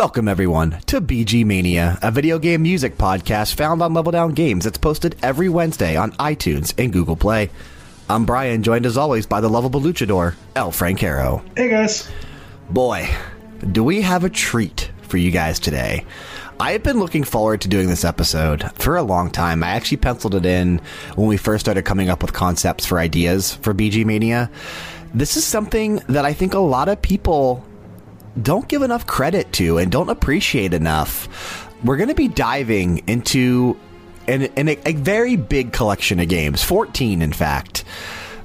Welcome, everyone, to BG Mania, a video game music podcast found on Level Down Games. It's posted every Wednesday on iTunes and Google Play. I'm Brian, joined as always by the lovable luchador, El Francaro. Hey, guys. Boy, do we have a treat for you guys today. I have been looking forward to doing this episode for a long time. I actually penciled it in when we first started coming up with concepts for ideas for BG Mania. This is something that I think a lot of people don't give enough credit to and don't appreciate enough. We're going to be diving into an, an, a very big collection of games, 14 in fact.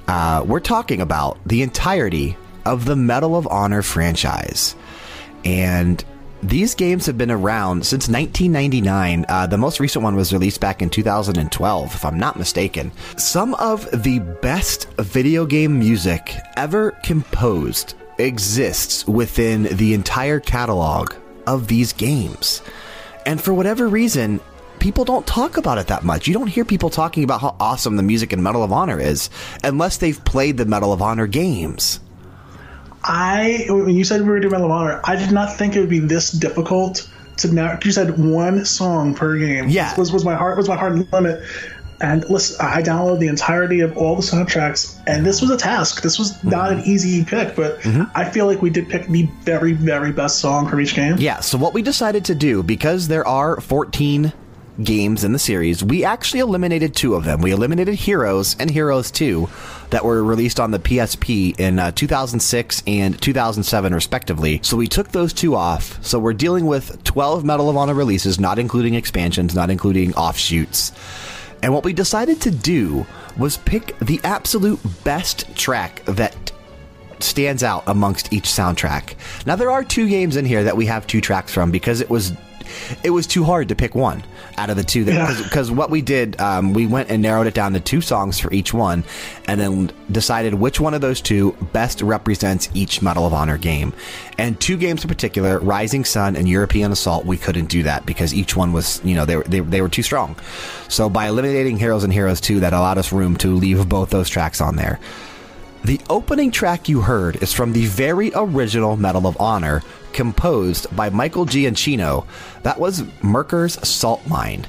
Uh, we're talking about the entirety of the Medal of Honor franchise. And these games have been around since 1999. Uh, the most recent one was released back in 2012, if I'm not mistaken. Some of the best video game music ever composed exists within the entire catalog of these games. And for whatever reason, people don't talk about it that much. You don't hear people talking about how awesome the music in Medal of Honor is unless they've played the Medal of Honor games. I when you said we were doing Medal of Honor, I did not think it would be this difficult to now. You said one song per game. Yeah, was was my heart was my hard limit. And listen, I downloaded the entirety of all the soundtracks, and this was a task. This was not an easy pick, but mm-hmm. I feel like we did pick the very, very best song from each game. Yeah, so what we decided to do, because there are 14 games in the series, we actually eliminated two of them. We eliminated Heroes and Heroes 2 that were released on the PSP in uh, 2006 and 2007, respectively. So we took those two off. So we're dealing with 12 Medal of Honor releases, not including expansions, not including offshoots. And what we decided to do was pick the absolute best track that stands out amongst each soundtrack. Now there are two games in here that we have two tracks from because it was it was too hard to pick one out of the two. Because yeah. what we did, um, we went and narrowed it down to two songs for each one, and then decided which one of those two best represents each Medal of Honor game. And two games in particular, Rising Sun and European Assault, we couldn't do that because each one was, you know, they were, they, they were too strong. So by eliminating Heroes and Heroes 2, that allowed us room to leave both those tracks on there. The opening track you heard is from the very original Medal of Honor, composed by Michael Giacchino. That was Mercer's Salt Mine.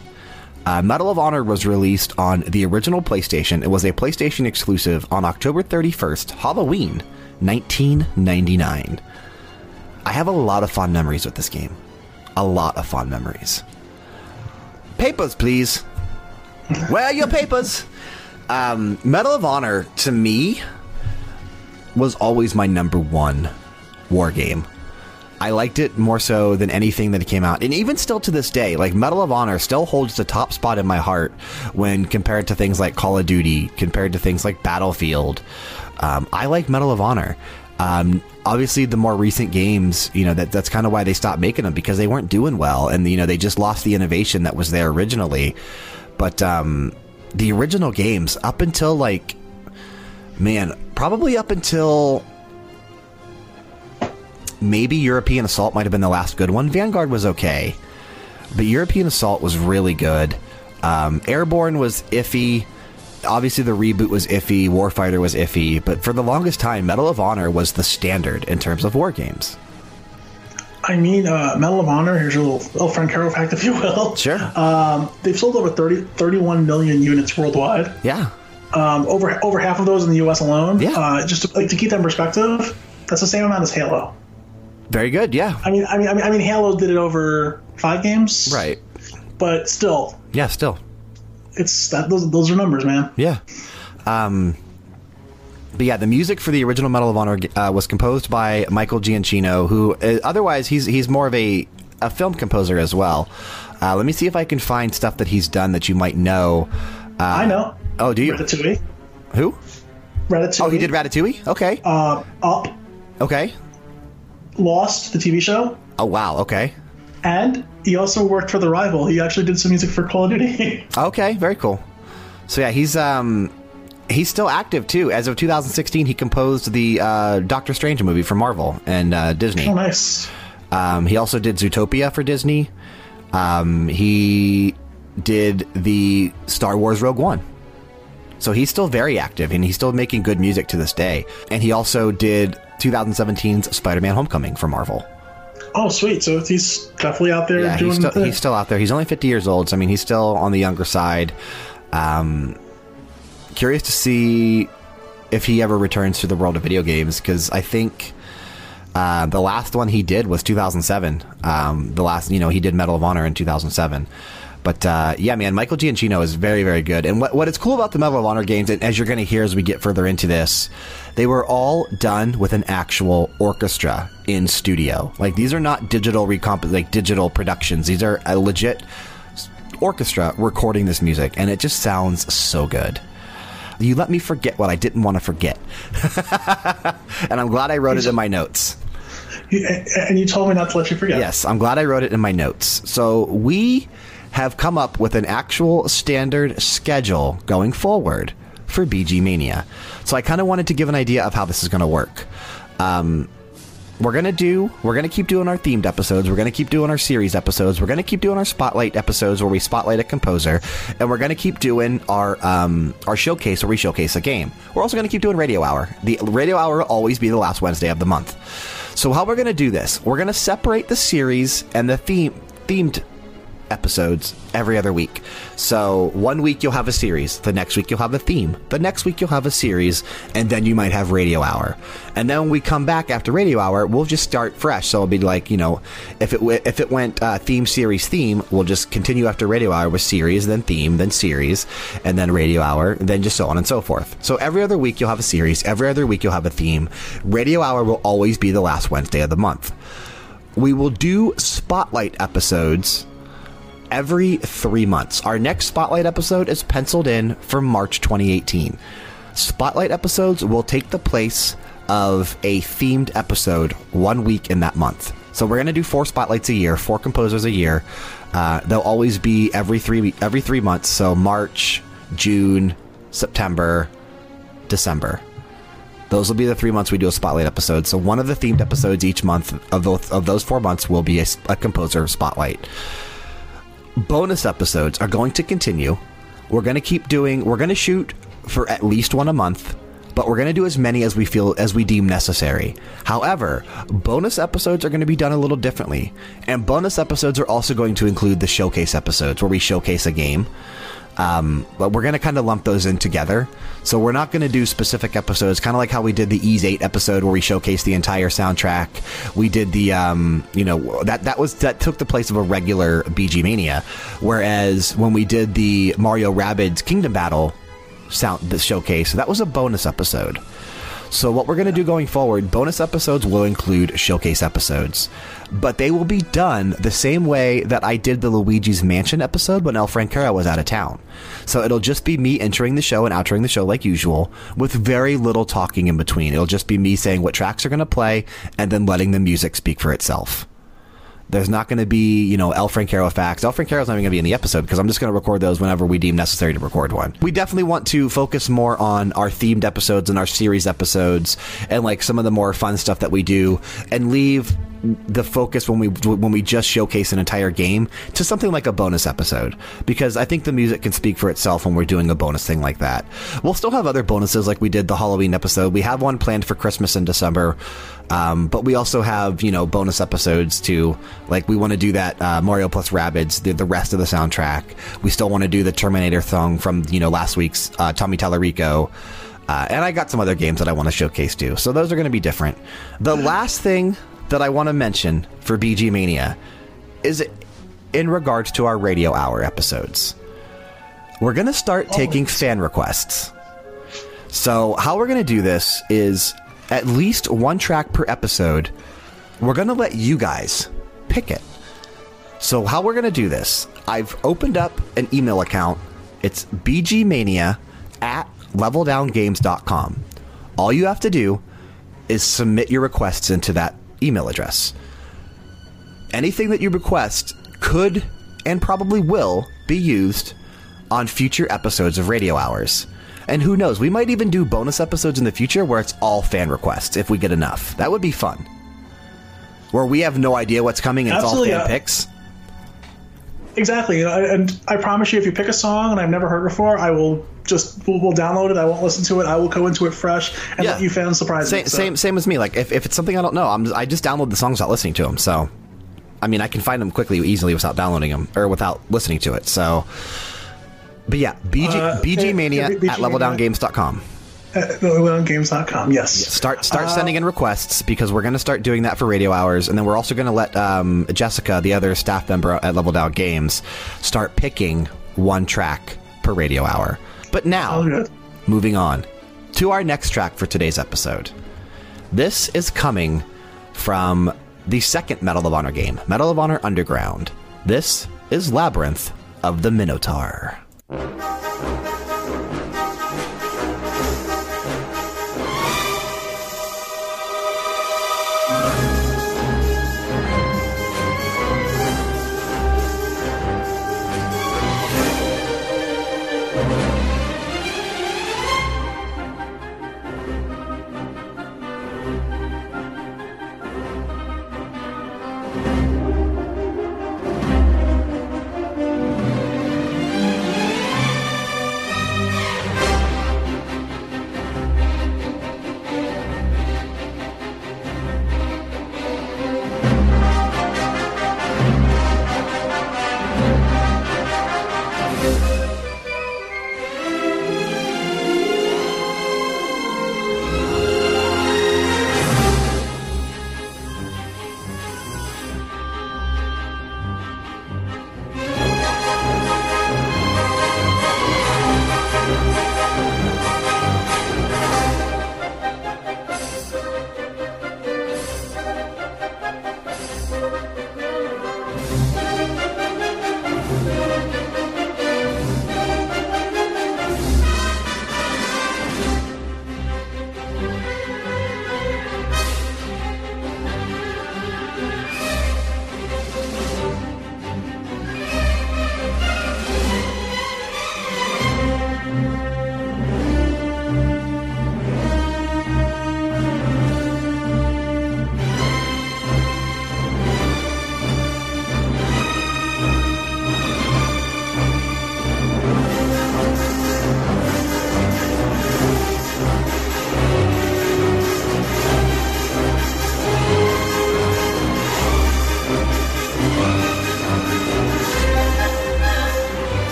Uh, Medal of Honor was released on the original PlayStation. It was a PlayStation exclusive on October 31st, Halloween, 1999. I have a lot of fond memories with this game. A lot of fond memories. Papers, please. Where are your papers? Um, Medal of Honor, to me, was always my number one war game. I liked it more so than anything that came out. And even still to this day, like Medal of Honor still holds the top spot in my heart when compared to things like Call of Duty, compared to things like Battlefield. Um, I like Medal of Honor. Um, obviously, the more recent games, you know, that that's kind of why they stopped making them because they weren't doing well, and you know they just lost the innovation that was there originally. But um, the original games, up until like, man, probably up until maybe European Assault might have been the last good one. Vanguard was okay, but European Assault was really good. Um, Airborne was iffy. Obviously, the reboot was iffy. Warfighter was iffy, but for the longest time, Medal of Honor was the standard in terms of war games. I mean, uh, Medal of Honor, here's your little, little Francaro fact, if you will. Sure. Um, they've sold over 30, 31 million units worldwide. Yeah. Um, over over half of those in the U.S. alone. Yeah. Uh, just to, like, to keep that in perspective, that's the same amount as Halo. Very good. Yeah. I mean, I mean, I mean, I mean, Halo did it over five games. Right. But still. Yeah. Still. It's that those those are numbers, man. Yeah. Um. But yeah, the music for the original Medal of Honor uh, was composed by Michael Giacchino, who uh, otherwise he's he's more of a a film composer as well. Uh, let me see if I can find stuff that he's done that you might know. Uh, I know. Oh, do you? Ratatouille. Who? Ratatouille. Oh, he did Ratatouille. Okay. Uh, Up. Okay. Lost, the TV show. Oh wow, okay. And he also worked for the rival. He actually did some music for Call of Duty. okay, very cool. So yeah, he's um he's still active too. As of 2016, he composed the uh, Doctor Strange movie for Marvel and uh, Disney. Oh, nice. Um, he also did Zootopia for Disney. Um, he did the Star Wars Rogue One. So he's still very active and he's still making good music to this day. And he also did 2017's Spider Man Homecoming for Marvel. Oh, sweet. So he's definitely out there Yeah, doing he's still, the he's still out there. He's only 50 years old, so I mean, he's still on the younger side. Um, curious to see if he ever returns to the world of video games because I think uh, the last one he did was 2007. Um, the last, you know, he did Medal of Honor in 2007. But uh, yeah, man, Michael Giacchino is very, very good. And what, what is cool about the Medal of Honor games, and as you're going to hear as we get further into this, they were all done with an actual orchestra in studio. Like these are not digital recomp, like digital productions. These are a legit orchestra recording this music, and it just sounds so good. You let me forget what I didn't want to forget, and I'm glad I wrote it in my notes. And you told me not to let you forget. Yes, I'm glad I wrote it in my notes. So we have come up with an actual standard schedule going forward for BG Mania. So I kind of wanted to give an idea of how this is going to work. Um, we're gonna do we're gonna keep doing our themed episodes we're gonna keep doing our series episodes we're gonna keep doing our spotlight episodes where we spotlight a composer and we're gonna keep doing our um, our showcase where we showcase a game we're also gonna keep doing radio hour the radio hour will always be the last wednesday of the month so how we're gonna do this we're gonna separate the series and the theme themed episodes every other week. So one week you'll have a series, the next week you'll have a theme, the next week you'll have a series, and then you might have radio hour. And then when we come back after radio hour, we'll just start fresh. So it'll be like you know, if it if it went uh, theme series theme, we'll just continue after radio hour with series, then theme, then series, and then radio hour, and then just so on and so forth. So every other week you'll have a series, every other week you'll have a theme. Radio hour will always be the last Wednesday of the month. We will do spotlight episodes every three months. Our next Spotlight episode is penciled in for March 2018. Spotlight episodes will take the place of a themed episode one week in that month. So we're going to do four spotlights a year, four composers a year. Uh, they'll always be every three every three months. So March, June, September, December. Those will be the three months we do a spotlight episode. So one of the themed episodes each month of those of those four months will be a composer spotlight bonus episodes are going to continue. We're going to keep doing, we're going to shoot for at least one a month, but we're going to do as many as we feel, as we deem necessary. However, bonus episodes are going to be done a little differently. And bonus episodes are also going to include the showcase episodes where we showcase a game. Um, but we're going to kind of lump those in together. So we're not going to do specific episodes, kind of like how we did the Ys 8 episode where we showcased the entire soundtrack. We did the, um, you know, that, that was, that took the place of a regular BG Mania. Whereas when we did the Mario Rabbids Kingdom Battle sound, the showcase, that was a bonus episode. So what we're going to do going forward, bonus episodes will include showcase episodes, but they will be done the same way that I did the Luigi's Mansion episode when El Francaro was out of town. So it'll just be me entering the show and outering the show like usual, with very little talking in between. It'll just be me saying what tracks are going to play and then letting the music speak for itself. There's not going to be, you know, El Francaro facts. El Francaro's not even going to be in the episode because I'm just going to record those whenever we deem necessary to record one. We definitely want to focus more on our themed episodes and our series episodes and like some of the more fun stuff that we do and leave the focus when we when we just showcase an entire game to something like a bonus episode because I think the music can speak for itself when we're doing a bonus thing like that. We'll still have other bonuses like we did the Halloween episode. We have one planned for Christmas in December. Um, but we also have, you know, bonus episodes too. Like we want to do that uh, Mario plus Rabbids, the, the rest of the soundtrack. We still want to do the Terminator song from, you know, last week's uh, Tommy Tallarico. Uh, and I got some other games that I want to showcase too. So those are going to be different. The last thing that I want to mention for BG Mania is in regards to our radio hour episodes. We're going to start oh, taking fan requests. So, how we're going to do this is at least one track per episode. We're going to let you guys pick it. So, how we're going to do this, I've opened up an email account. It's bgmania at leveldowngames.com. All you have to do is submit your requests into that email address. Anything that you request could and probably will be used on future episodes of Radio Hours. And who knows, we might even do bonus episodes in the future where it's all fan requests if we get enough. That would be fun. Where we have no idea what's coming and Absolutely, it's all fan uh, picks. Exactly, and I promise you, if you pick a song and I've never heard before, I will just we'll, we'll download it. I won't listen to it. I will go into it fresh and Yeah. let you fans surprise Same, me. So, same, same as me. Like if, if it's something I don't know, I'm I just download the songs without listening to them. So, I mean, I can find them quickly, easily without downloading them or without listening to it. So, but yeah, BG Uh, BG uh, Mania BG at leveldowngames.com. at games.com. Yes. Start start sending in requests because we're going to start doing that for radio hours, and then we're also going to let um, Jessica, the other staff member at Level Down Games, start picking one track per radio hour. But now, Oh, moving on to our next track for today's episode. This is coming from the second Medal of Honor game, Medal of Honor Underground. This is Labyrinth of the Minotaur.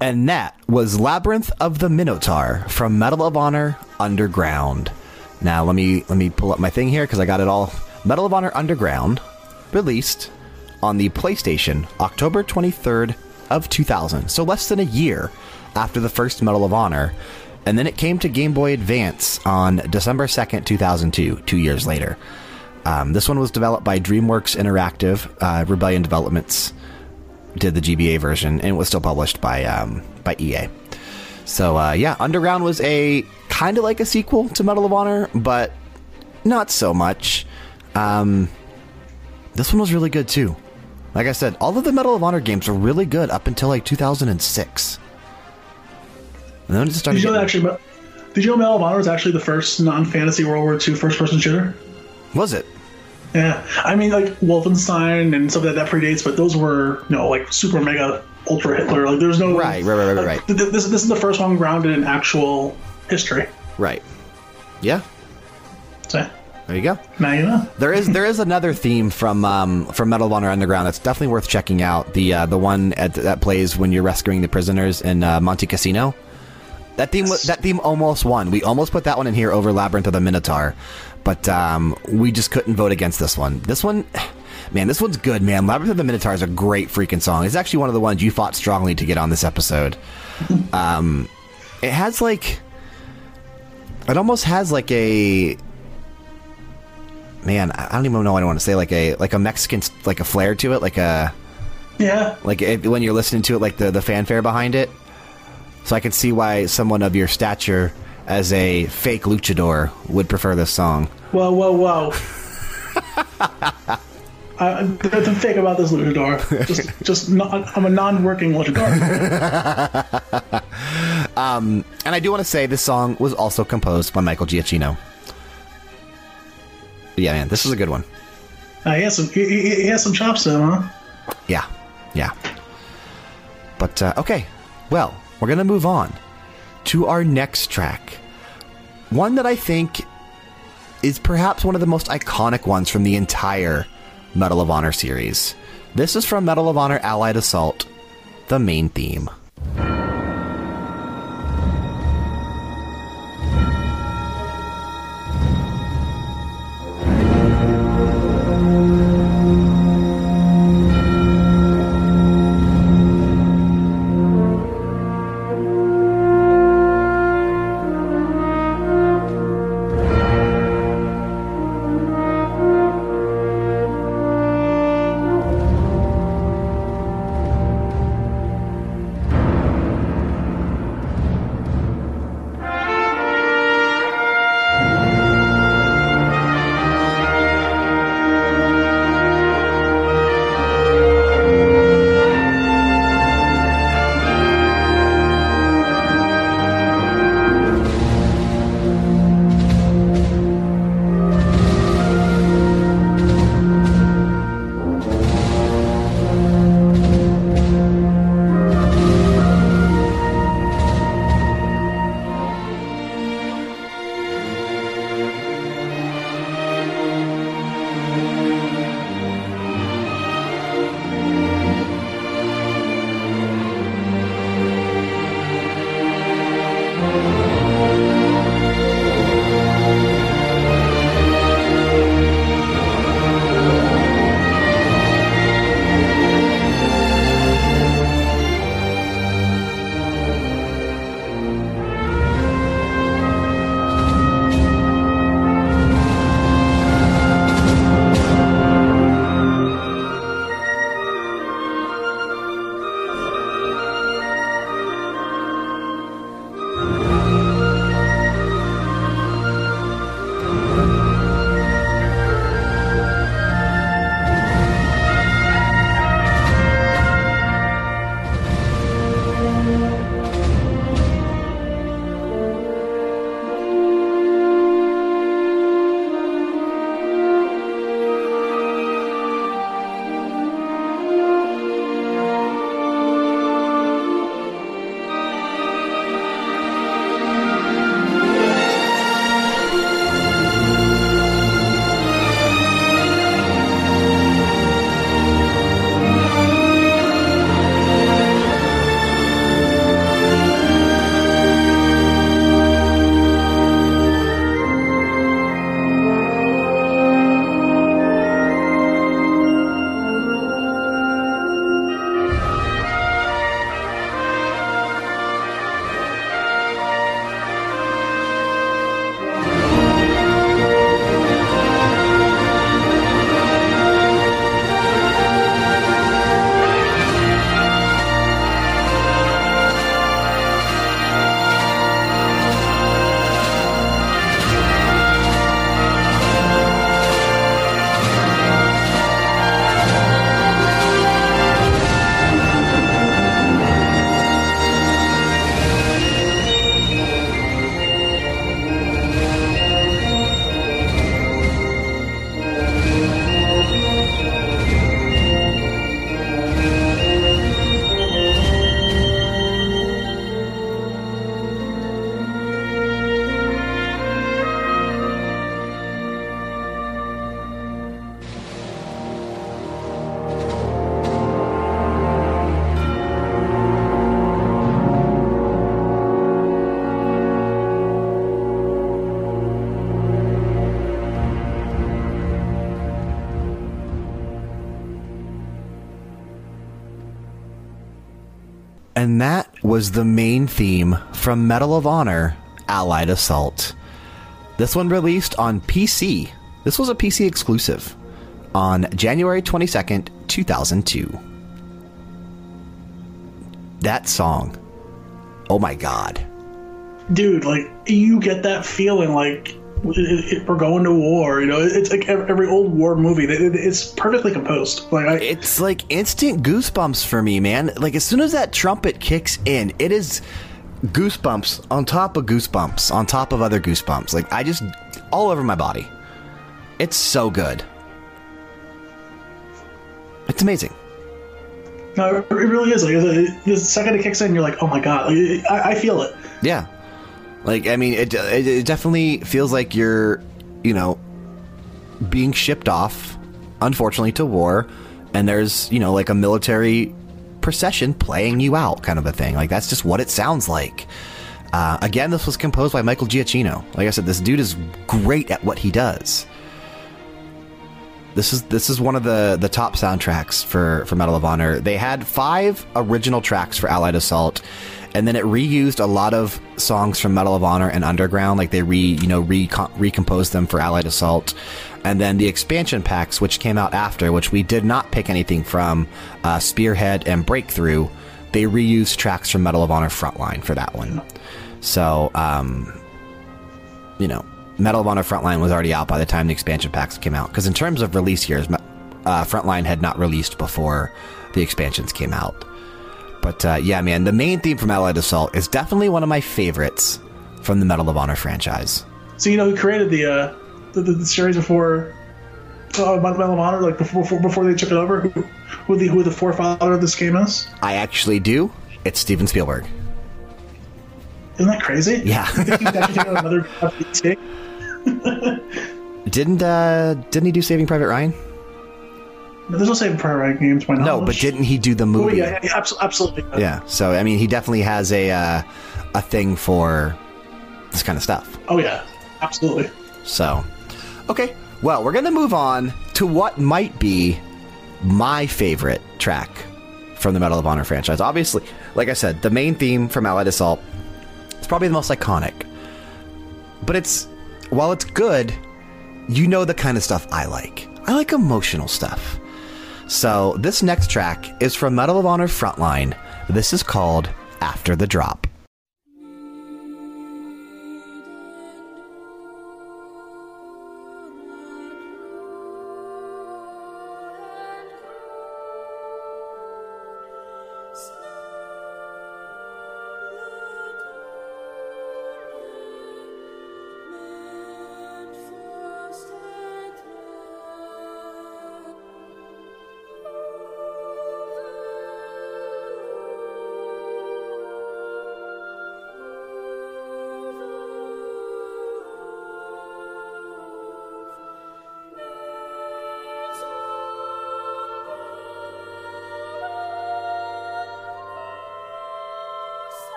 And that was Labyrinth of the Minotaur from Medal of Honor Underground. Now let me let me pull up my thing here because I got it all. Medal of Honor Underground, released on the PlayStation October 23rd of 2000. So less than a year after the first Medal of Honor. And then it came to Game Boy Advance on December 2nd, 2002, two years later. Um, this one was developed by DreamWorks Interactive, uh, Rebellion Developments did the GBA version, and it was still published by um, by EA. So uh, yeah, Underground was a kind of like a sequel to Medal of Honor, but not so much. Um, this one was really good too. Like I said, all of the Medal of Honor games were really good up until like 2006. And then it started. Did you know that actually? Did you know Medal of Honor was actually the first non-fantasy World War II first-person shooter? was it? Yeah, I mean like Wolfenstein and stuff that that predates, but those were you know like super mega ultra Hitler. Like there's no Right, right, right, right, like, right. th- This this is the first one grounded in actual history. Right. Yeah. So There you go. Now you know. There is there is another theme from um, from of Honor Underground that's definitely worth checking out. The uh, the one at, that plays when you're rescuing the prisoners in uh, Monte Cassino. That theme that theme almost won. We almost put that one in here over Labyrinth of the Minotaur, but um, we just couldn't vote against this one. This one. Man, this one's good, man. Labyrinth of the Minotaur is a great freaking song. It's actually one of the ones you fought strongly to get on this episode. Um, it has like, it almost has like a man, I don't even know what I want to say. Like a like a Mexican like a flair to it, like a Yeah. like it, when you're listening to it, like the the fanfare behind it. So I can see why someone of your stature as a fake luchador would prefer this song. Whoa, whoa, whoa. I, there's a fake about this luchador. Just, just not, I'm a non-working luchador. And I do want to say this song was also composed by Michael Giacchino. Yeah, man, this is a good one. Uh, he has some, he, he has some chops him, huh? Yeah, yeah. But uh, okay, well, we're gonna move on to our next track. One that I think is perhaps one of the most iconic ones from the entire Medal of Honor series. This is from Medal of Honor Allied Assault, the main theme. Was the main theme from Medal of Honor Allied Assault. This one released on PC. This was a PC exclusive on January 22nd, 2002. That song. Oh my god. dude, like you get that feeling like we're going to war. You know, it's like every, old war movie. It, it- it's perfectly composed. Like I, It's like instant goosebumps for me, man. Like as soon as that trumpet kicks in, it is goosebumps on top of goosebumps on top of other goosebumps. Like I just all over my body. It's so good. It's amazing. no, it really is. Like the, the second it kicks in, you're like, oh my god, like, I, I feel it. Yeah. Like I mean, it, it it definitely feels like you're, you know, being shipped off, unfortunately, to war, and there's you know like a military procession playing you out, kind of a thing. Like that's just what it sounds like. Uh, again, this was composed by Michael Giacchino. Like I said, this dude is great at what he does. This is this is one of the the top soundtracks for for Medal of Honor. They had five original tracks for Allied Assault, and then it reused a lot of songs from Medal of Honor and Underground. Like they re you know re recomposed them for Allied Assault, and then the expansion packs, which came out after, which we did not pick anything from, uh, Spearhead and Breakthrough. They reused tracks from Medal of Honor Frontline for that one. So, um, you know, Medal of Honor Frontline was already out by the time the expansion packs came out. Because in terms of release years, uh, Frontline had not released before the expansions came out. But uh, yeah, man, the main theme from Allied Assault is definitely one of my favorites from the Medal of Honor franchise. So you know who created the uh, the, the, the series before uh, Medal of Honor, like before, before before they took it over? Who, who the who the forefather of this game is? I actually do. It's Steven Spielberg. Isn't that crazy? Yeah. He's actually taking another didn't uh, didn't he do Saving Private Ryan? There's no Saving Private Ryan games, my No, but didn't he do the Oh, movie? yeah, yeah, absolutely. Yeah, So I mean, he definitely has a uh, a thing for this kind of stuff. Oh yeah, absolutely. So, okay. Well, we're going to move on to what might be my favorite track from the Medal of Honor franchise. Obviously, like I said, the main theme from Allied Assault is probably the most iconic. But it's, while it's good, you know the kind of stuff I like. I like emotional stuff. So, this next track is from Medal of Honor Frontline. This is called After the Drop.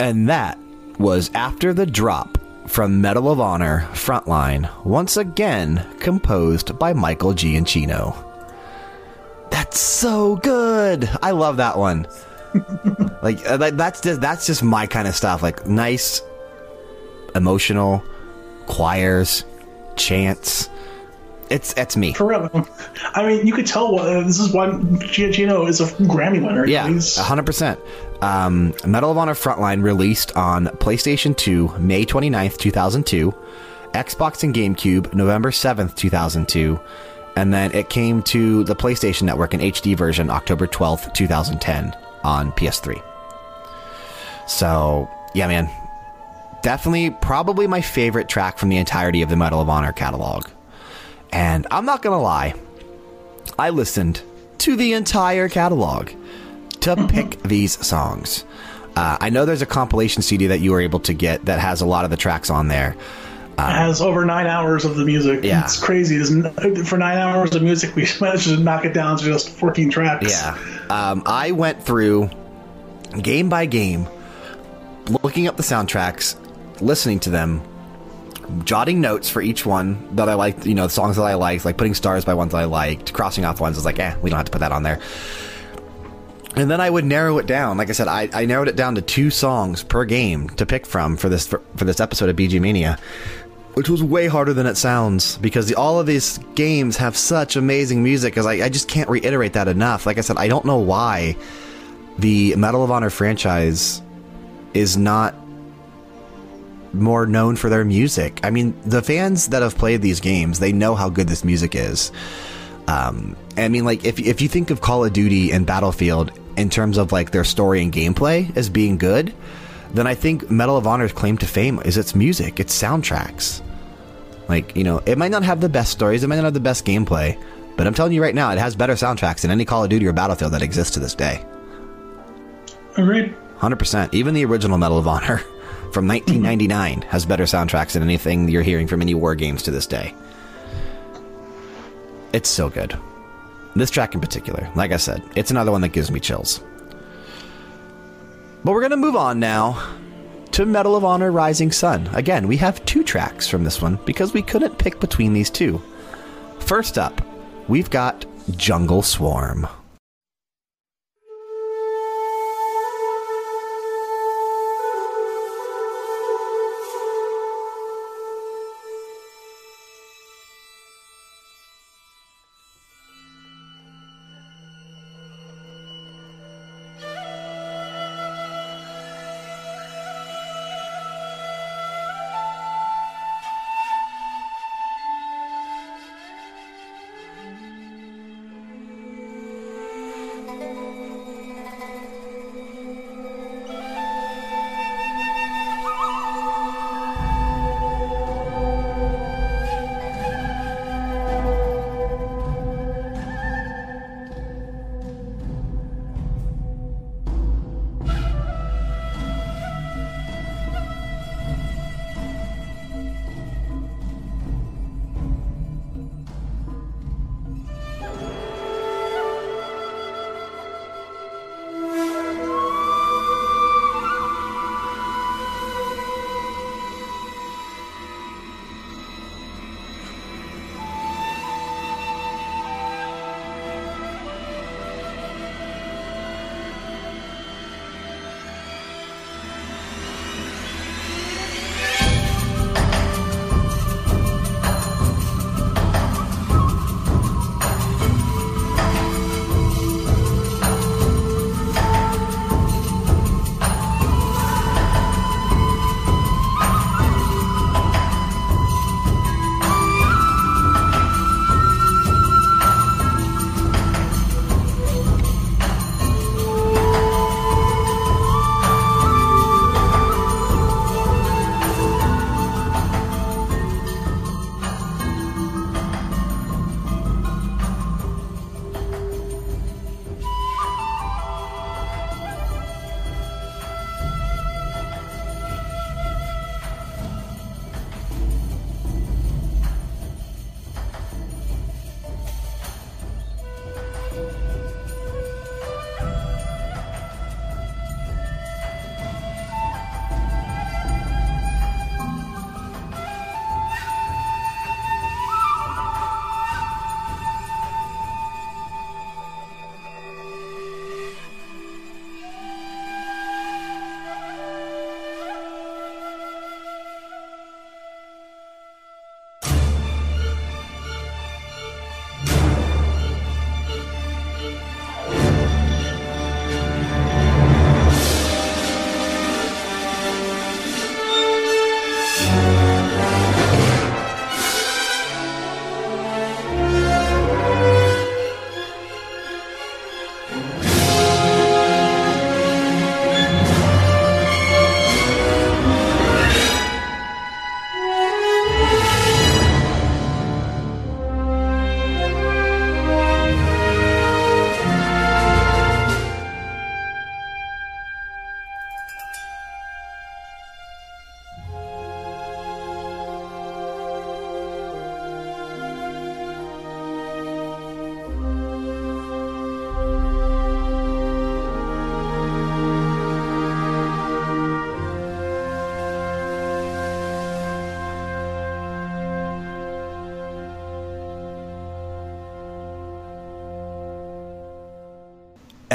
And that was after the drop from Medal of Honor Frontline, once again composed by Michael Giacchino. That's so good. I love that one. like uh, that's just that's just my kind of stuff. Like nice, emotional choirs, chants. It's it's me. For real. I mean, you could tell uh, this is why Giacchino is a Grammy winner. Yeah, hundred percent. Um, Medal of Honor Frontline released on PlayStation 2 May 29th, 2002, Xbox and GameCube November 7th, 2002, and then it came to the PlayStation Network in HD version October 12th, 2010 on PS3. So, yeah, man. Definitely, probably my favorite track from the entirety of the Medal of Honor catalog. And I'm not going to lie, I listened to the entire catalog to pick these songs. Uh, I know there's a compilation CD that you were able to get that has a lot of the tracks on there. has over nine hours of the music. Yeah. It's crazy. There's for nine hours of music, we managed to knock it down to just 14 tracks. Yeah. Um, I went through game by game, looking up the soundtracks, listening to them, jotting notes for each one that I liked, you know, the songs that I liked, like putting stars by ones that I liked, crossing off ones. I was like, eh, we don't have to put that on there. And then I would narrow it down. Like I said, I, I narrowed it down to two songs per game to pick from for this for, for this episode of BG Mania, which was way harder than it sounds because the, all of these games have such amazing music. Because I, I just can't reiterate that enough. Like I said, I don't know why the Medal of Honor franchise is not more known for their music. I mean, the fans that have played these games, they know how good this music is. Um, I mean, like if if you think of Call of Duty and Battlefield in terms of like their story and gameplay as being good, then I think Medal of Honor's claim to fame is its music, its soundtracks. Like you know, it might not have the best stories, it might not have the best gameplay, but I'm telling you right now, it has better soundtracks than any Call of Duty or Battlefield that exists to this day. Agreed. Hundred percent. Even the original Medal of Honor from 1999 has better soundtracks than anything you're hearing from any war games to this day. It's so good. This track in particular, like I said, it's another one that gives me chills. But we're gonna move on now to Medal of Honor Rising Sun. Again, we have two tracks from this one because we couldn't pick between these two. First up, we've got Jungle Swarm.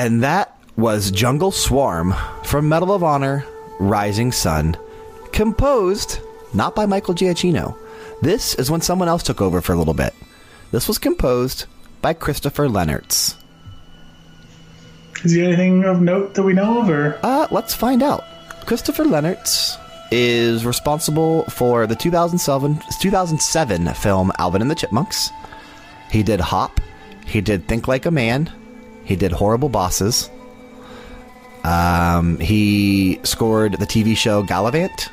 And that was Jungle Swarm from Medal of Honor Rising Sun, composed not by Michael Giacchino. This is when someone else took over for a little bit. This was composed by Christopher Lennertz. Is there anything of note that we know of, or Uh, let's find out. Christopher Lennertz is responsible for the 2007, 2007 film Alvin and the Chipmunks. He did Hop. He did Think Like a Man. He did Horrible Bosses. Um, he scored the TV show Galavant.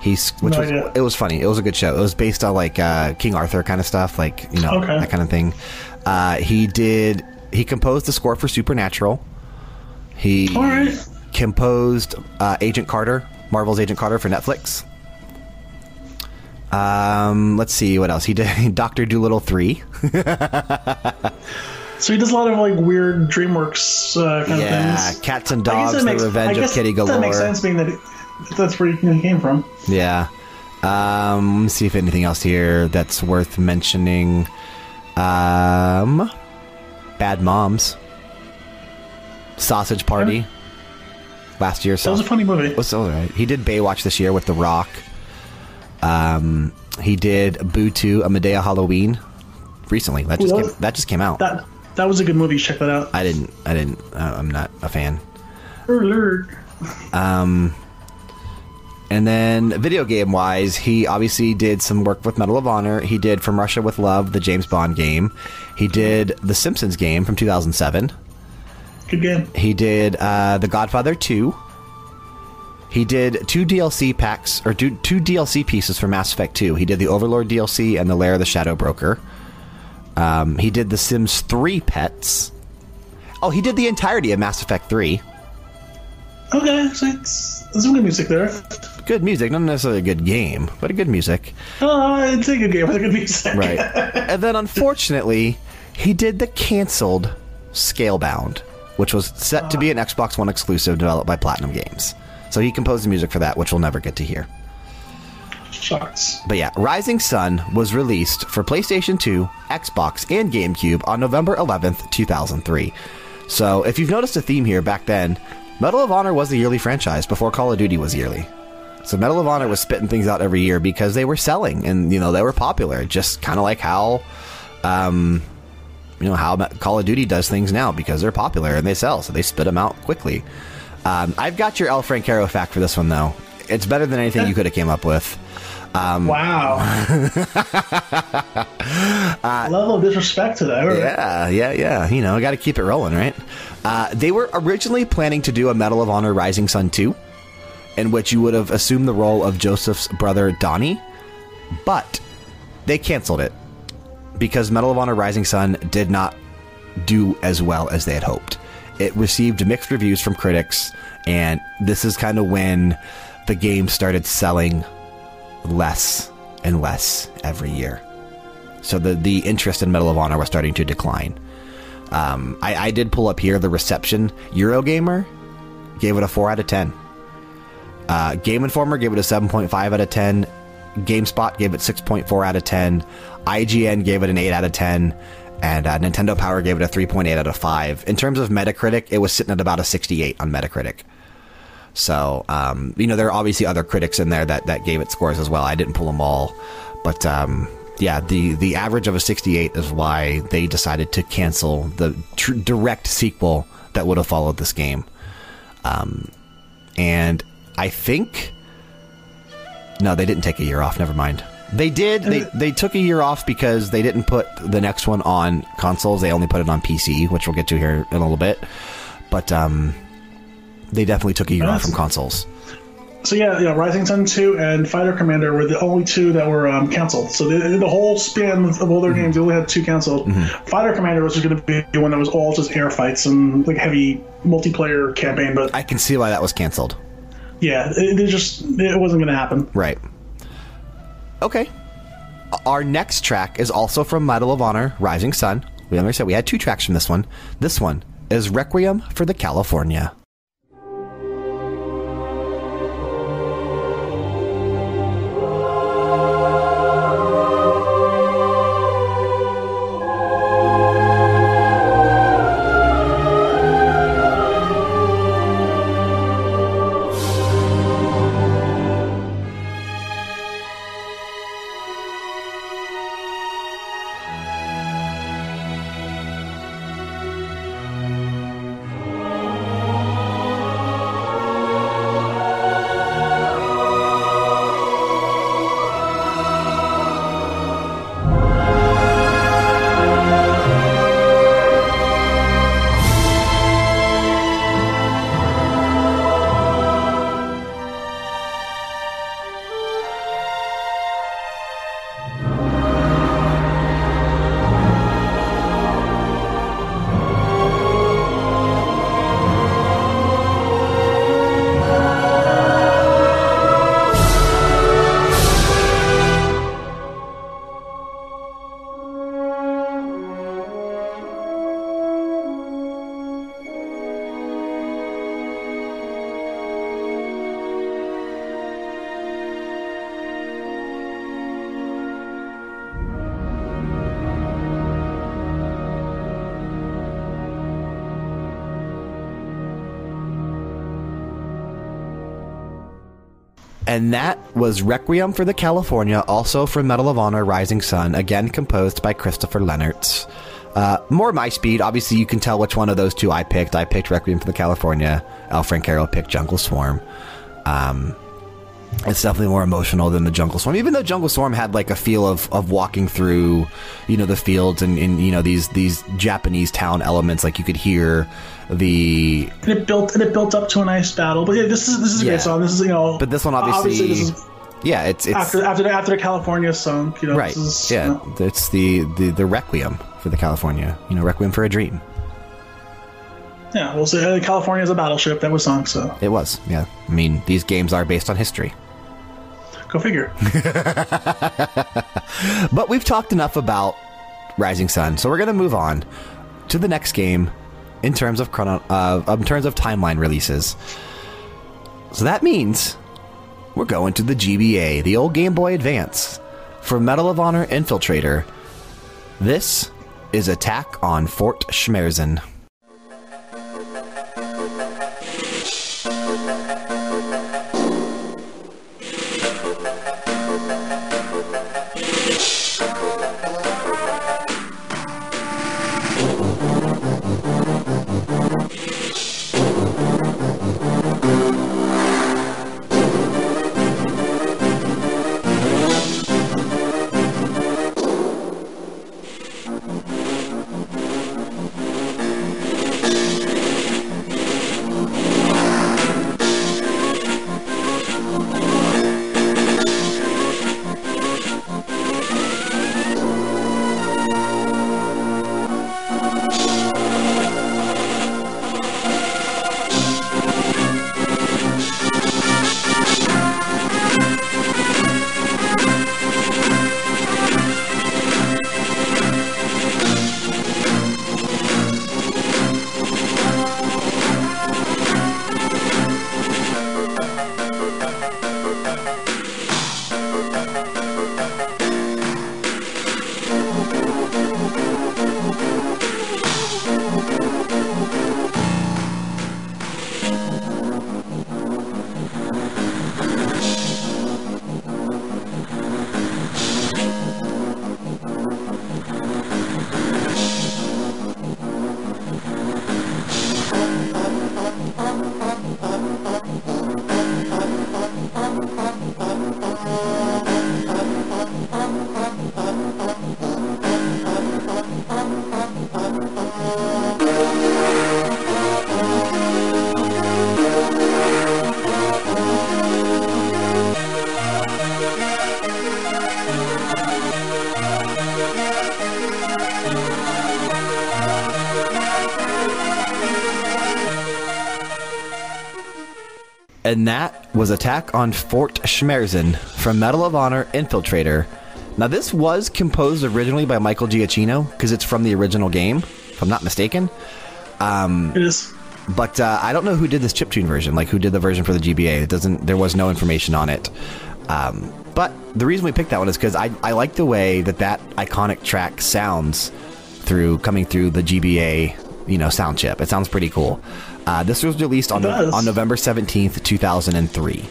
He's which No was idea. it was funny. It was a good show. It was based on like uh, King Arthur kind of stuff, like you know Okay. that kind of thing. Uh, he did. He composed the score for Supernatural. He right. composed uh, Agent Carter, Marvel's Agent Carter for Netflix. Um, let's see what else he did. Doctor Dolittle three. so he does a lot of like weird DreamWorks uh, kind Yeah, of things. Yeah, Cats and Dogs: The makes- I Revenge of Kitty Galore. That makes sense, being that it, that's where he came from. Yeah. Um, let me see if anything else here that's worth mentioning. Um, Bad Moms, Sausage Party. Last year, That was a funny movie. was all right. He did Baywatch this year with The Rock. Um, he did Boo 2, A Madea Halloween recently. That just Ooh, came, that just came out. That that was a good movie. Check that out. I didn't. I didn't. Uh, I'm not a fan. Alert. And then video game wise, he obviously did some work with Medal of Honor. He did From Russia with Love, the James Bond game. He did the Simpsons game from 2007. Good game. He did uh, The Godfather 2. He did two DLC packs or two, two DLC pieces for Mass Effect 2. He did the Overlord DLC and the Lair of the Shadow Broker. Um, he did The Sims 3 pets. Oh, he did the entirety of Mass Effect 3. Okay, so it's there's some good music there. Good music, not necessarily a good game, but a good music. Uh, it's a good game with a good music. Right. and then unfortunately, he did the canceled Scalebound, which was set to be an Xbox One exclusive developed by Platinum Games. So he composed the music for that, which we'll never get to hear. Shucks. But yeah, Rising Sun was released for PlayStation 2, Xbox, and GameCube on November 11th, 2003. So if you've noticed a theme here back then, Medal of Honor was a yearly franchise before Call of Duty was yearly. So Medal of Honor was spitting things out every year because they were selling and you know they were popular, just kind of like how um you know how Call of Duty does things now because they're popular and they sell, so they spit them out quickly. Um, I've got your El Francaro fact for this one though. It's better than anything you could have came up with. Um, wow. Level of disrespect to that. Right. Yeah, yeah, yeah. You know, got to keep it rolling, right? Uh, they were originally planning to do a Medal of Honor Rising Sun 2, in which you would have assumed the role of Joseph's brother Donnie, but they canceled it because Medal of Honor Rising Sun did not do as well as they had hoped. It received mixed reviews from critics, and this is kind of when the game started selling less and less every year. So the the interest in Medal of Honor was starting to decline. Um, I, I did pull up here the reception. Eurogamer gave it a four out of ten. Uh, Game Informer gave it a seven point five out of ten. GameSpot gave it six point four out of ten. IGN gave it an eight out of ten. And uh, Nintendo Power gave it a 3.8 out of 5. In terms of Metacritic, it was sitting at about a 68 on Metacritic. So, um, you know, there are obviously other critics in there that, that gave it scores as well. I didn't pull them all. But, um, yeah, the, the average of a 68 is why they decided to cancel the tr- direct sequel that would have followed this game. Um, and I think. No, they didn't take a year off. Never mind. They did. They, they took a year off because they didn't put the next one on consoles. They only put it on PC, which we'll get to here in a little bit. But um, they definitely took a year off from consoles. So yeah, yeah, Rising Sun 2 and Fighter Commander were the only two that were um, canceled. So the, the whole span of all their games, they only had two canceled. Fighter Commander was going to be the one that was all just air fights and like heavy multiplayer campaign. But I can see why that was canceled. yeah, it, it just it wasn't going to happen. Right. Okay. Our next track is also from Medal of Honor Rising Sun. We already said we had two tracks from this one. This one is Requiem for the California. And that was Requiem for the California, also from Medal of Honor Rising Sun, again composed by Christopher Lennertz. Uh, more my speed. Obviously, you can tell which one of those two I picked. I picked Requiem for the California. Al Francaro picked Jungle Swarm. Um, it's definitely more emotional than the Jungle Swarm. Even though Jungle Swarm had like a feel of, of walking through, you know, the fields and, and you know these these Japanese town elements, like you could hear the and it built and it built up to a nice battle. But yeah, this is this is a Yeah. great song. This is you know, But this one obviously, this is yeah, it's it's after after the, after the California song. You know, right. This is, yeah, you know, it's the, the the Requiem for the California. You know, Requiem for a Dream. Yeah. We'll say uh, California is a battleship that was sunk, So It was. Yeah, I mean, these games are based on history. go figure. But we've talked enough about Rising Sun, so we're going to move on to the next game in terms of chrono- uh, in terms of timeline releases. So that means we're going to the GBA, the old Game Boy Advance, for Medal of Honor Infiltrator. This is Attack on Fort Schmerzen. Was Attack on Fort Schmerzen from Medal of Honor Infiltrator. Now, this was composed originally by Michael Giacchino because it's from the original game, if I'm not mistaken. It is. But uh, I don't know who did this chiptune version, like who did the version for the GBA. It doesn't. There was no information on it. Um, but the reason we picked that one is because I, I like the way that that iconic track sounds through coming through the GBA, you know, sound chip. It sounds pretty cool. Uh, this was released on does. on November seventeenth, two thousand and three.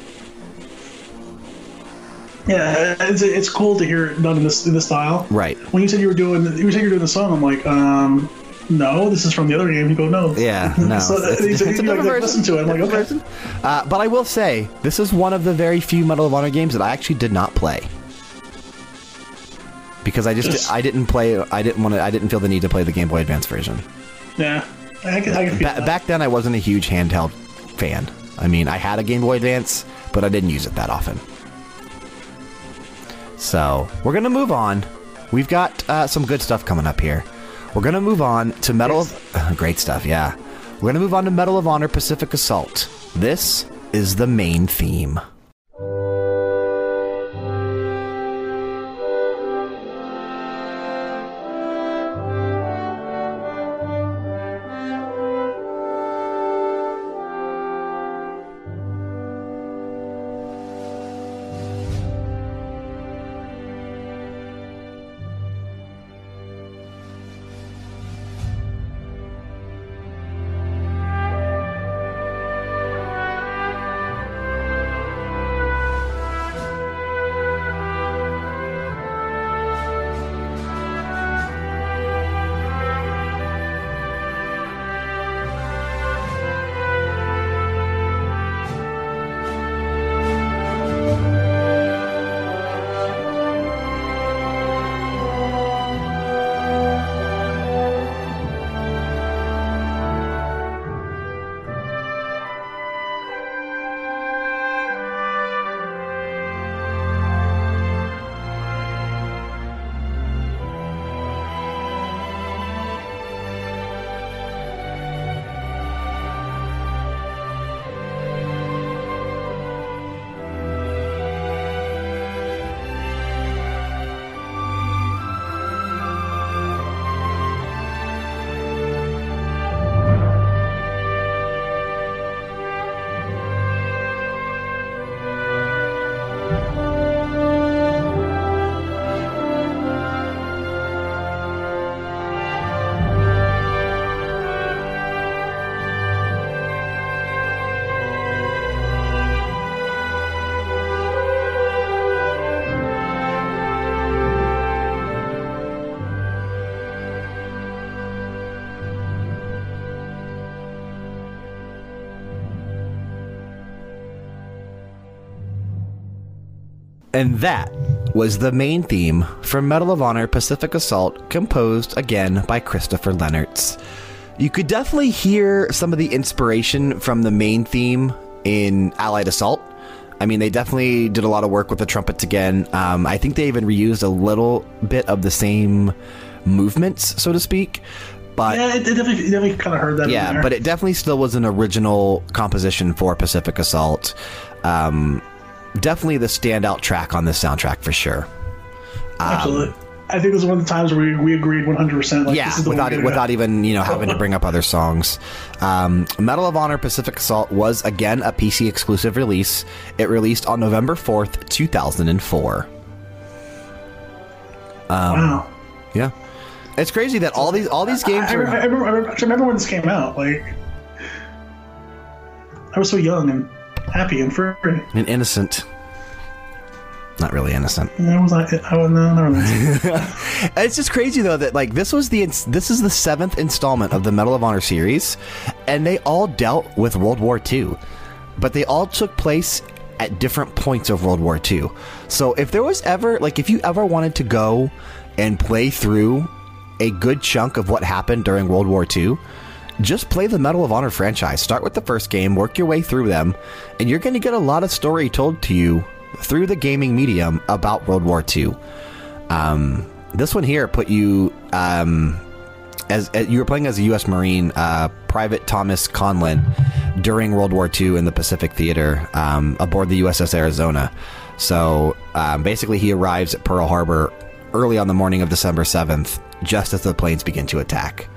Yeah, it's, it's cool to hear it done in this in this style. Right. When you said you were doing you said you were doing the song, I'm like, um, no, this is from the other game. You go, no. Yeah, no. so it's, it's a like, listen to it. I'm like, okay. Uh, but I will say, this is one of the very few Medal of Honor games that I actually did not play. Because I just Just- I didn't play I didn't want to I didn't feel the need to play the Game Boy Advance version. Yeah, I can, I can Ba- back then I wasn't a huge handheld fan. I mean, I had a Game Boy Advance, but I didn't use it that often. So we're gonna move on. We've got uh, some good stuff coming up here. We're gonna move on to Medal of great stuff. Yeah, we're gonna move on to Medal of Honor Pacific Assault. This is the main theme. And that was the main theme for Medal of Honor Pacific Assault, composed again by Christopher Lennertz. You could definitely hear some of the inspiration from the main theme in Allied Assault. I mean, they definitely did a lot of work with the trumpets again. Um, I think they even reused a little bit of the same movements, so to speak. But Yeah, it, it definitely, it definitely kind of heard that. in yeah, there. but it definitely still was an original composition for Pacific Assault. Um, definitely the standout track on this soundtrack for sure. absolutely. I think this was one of the times where we, we agreed 100. percent Like, yeah, this is the without one it, we're gonna without even you know having to bring up other songs. Um, Medal of Honor Pacific Assault was again a PC exclusive release. It released on November fourth, two thousand and four. wow. Yeah, it's crazy that all these all these games I, are. I remember- I remember when this came out. Like, I was so young and happy and free. and innocent. Not really innocent. I was like, I was no. It's just crazy though that like this was the this is the seventh installment of the Medal of Honor series, and they all dealt with World War II, but they all took place at different points of World War II. So if there was ever like if you ever wanted to go and play through a good chunk of what happened during World War II, just play the Medal of Honor franchise. Start with the first game, work your way through them, and you're going to get a lot of story told to you through the gaming medium about World War II. Um, this one here put you um, as, as you were playing as a U.S. Marine, uh, Private Thomas Conlin, during World War II in the Pacific Theater um, aboard the USS Arizona. So um, basically, he arrives at Pearl Harbor early on the morning of December seventh, just as the planes begin to attack.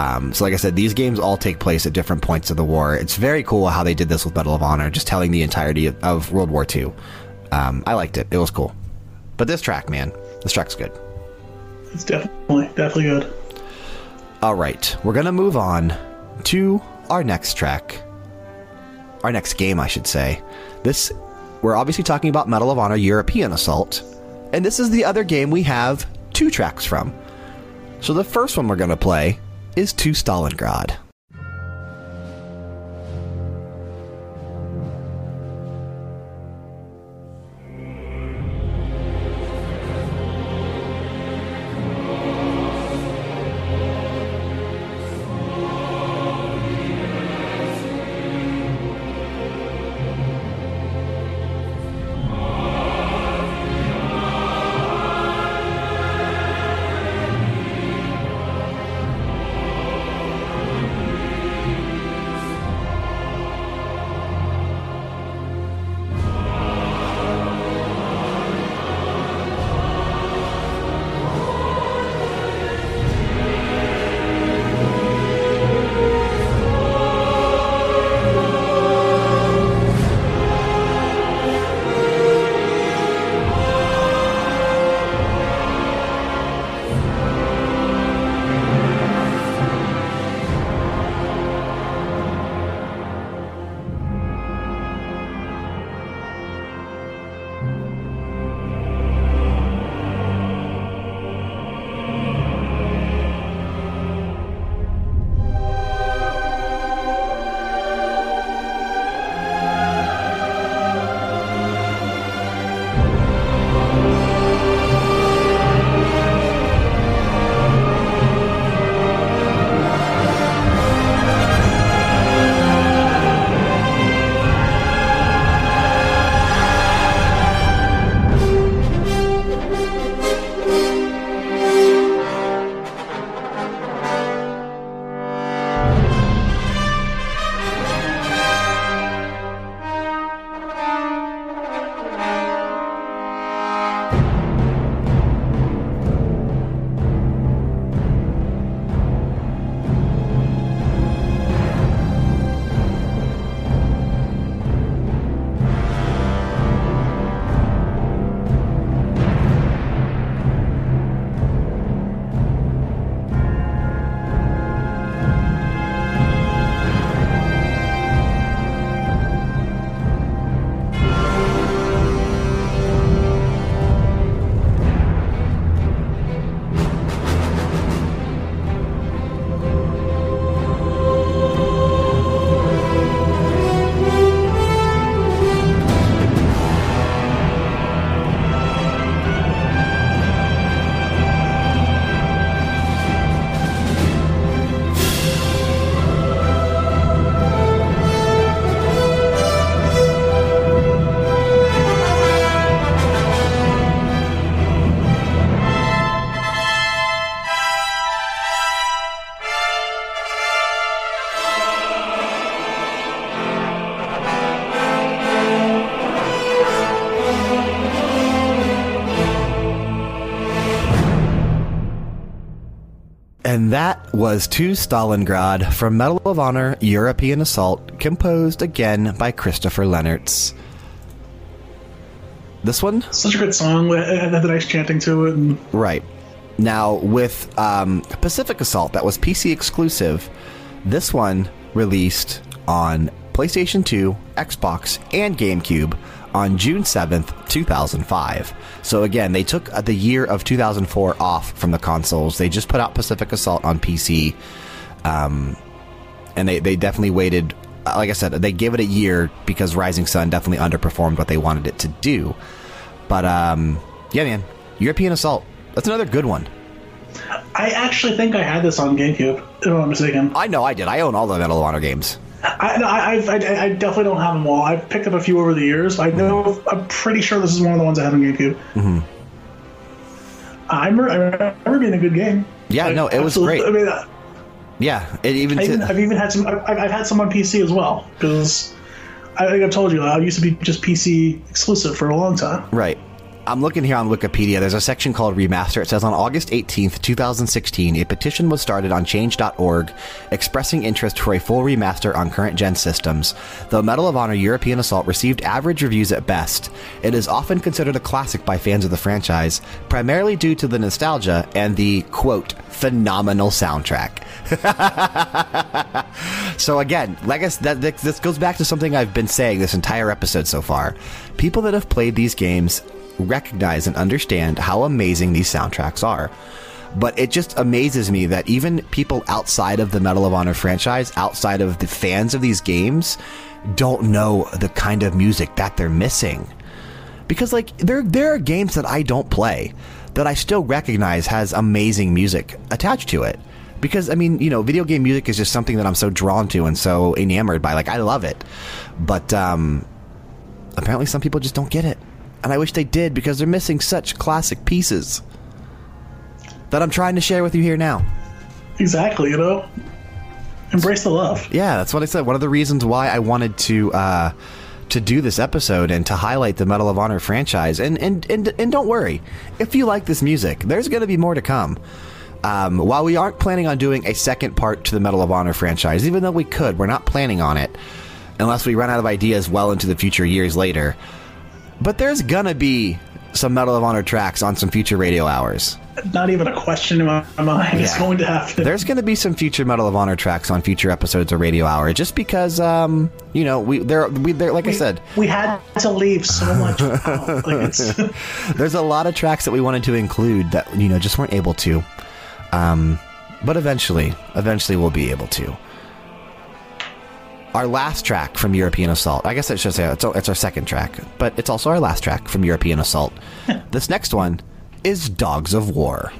Um, so, like I said, these games all take place at different points of the war. It's very cool how they did this with Medal of Honor, just telling the entirety of, of World War II. Um, I liked it; it was cool. But this track, man, this track's good. it's definitely, definitely good. All right, we're gonna move on to our next track, our next game, I should say. This, we're obviously talking about Medal of Honor European Assault, and this is the other game we have two tracks from. So the first one we're gonna play is To Stalingrad. Was To Stalingrad from Medal of Honor European Assault, composed again by Christopher Lennertz. This one? Such a good song. It had the nice chanting to it. And Right. Now, with um, Pacific Assault, that was PC exclusive, this one released on PlayStation 2, Xbox, and GameCube on June 7th, 2005. So, again, they took uh, the year of 2004 off from the consoles. They just put out Pacific Assault on PC. Um, and they, they definitely waited. uh, Like I said, they gave it a year because Rising Sun definitely underperformed what they wanted it to do. But um, yeah, man, European Assault. That's another good one. I actually think I had this on GameCube, if I'm not mistaken. I know I did. I own all the Medal of Honor games. I, no, I, I, I, I definitely don't have them all. I've picked up a few over the years. I know. I'm pretty sure this is one of the ones I have on GameCube. Mm-hmm. I, remember, I remember being a good game. Yeah, Like, no, it was great. I mean, uh, Yeah, it even, I even, to- I've even had some. I've, I've had some on PC as well because I think I've told you I used to be just PC exclusive for a long time. right. I'm looking here on Wikipedia. There's a section called Remaster. It says on August 18th, 2016, a petition was started on Change.org expressing interest for a full remaster on current gen systems. Though Medal of Honor European Assault received average reviews at best, it is often considered a classic by fans of the franchise, primarily due to the nostalgia and the quote phenomenal soundtrack. So again, that, that- this goes back to something I've been saying this entire episode so far. People that have played these games recognize and understand how amazing these soundtracks are. But it just amazes me that even people outside of the Medal of Honor franchise, outside of the fans of these games, don't know the kind of music that they're missing because like there there are games that I don't play that I still recognize has amazing music attached to it. Because I mean, you know, video game music is just something that I'm so drawn to and so enamored by. Like I love it. But um apparently some people just don't get it. And I wish they did because they're missing such classic pieces that I'm trying to share with you here now. Exactly, you know. Embrace the love. Yeah, that's what I said. One of the reasons why I wanted to uh, to do this episode and to highlight the Medal of Honor franchise. And and and, and don't worry, if you like this music, there's going to be more to come. Um, while we aren't planning on doing a second part to the Medal of Honor franchise, even though we could, we're not planning on it unless we run out of ideas well into the future years later. But there's gonna be some Medal of Honor tracks on some future radio hours. Not even a question in my mind. It's going to happen. There's going to be some future Medal of Honor tracks on future episodes of Radio Hour, just because, um, you know, we there, we there, like I said, we had to leave so much out. Like there's a lot of tracks that we wanted to include that you know just weren't able to. Um, but eventually, eventually we'll be able to. Our last track from European Assault. I guess I should say it's, it's our second track, but it's also our last track from European Assault. this next one is Dogs of War.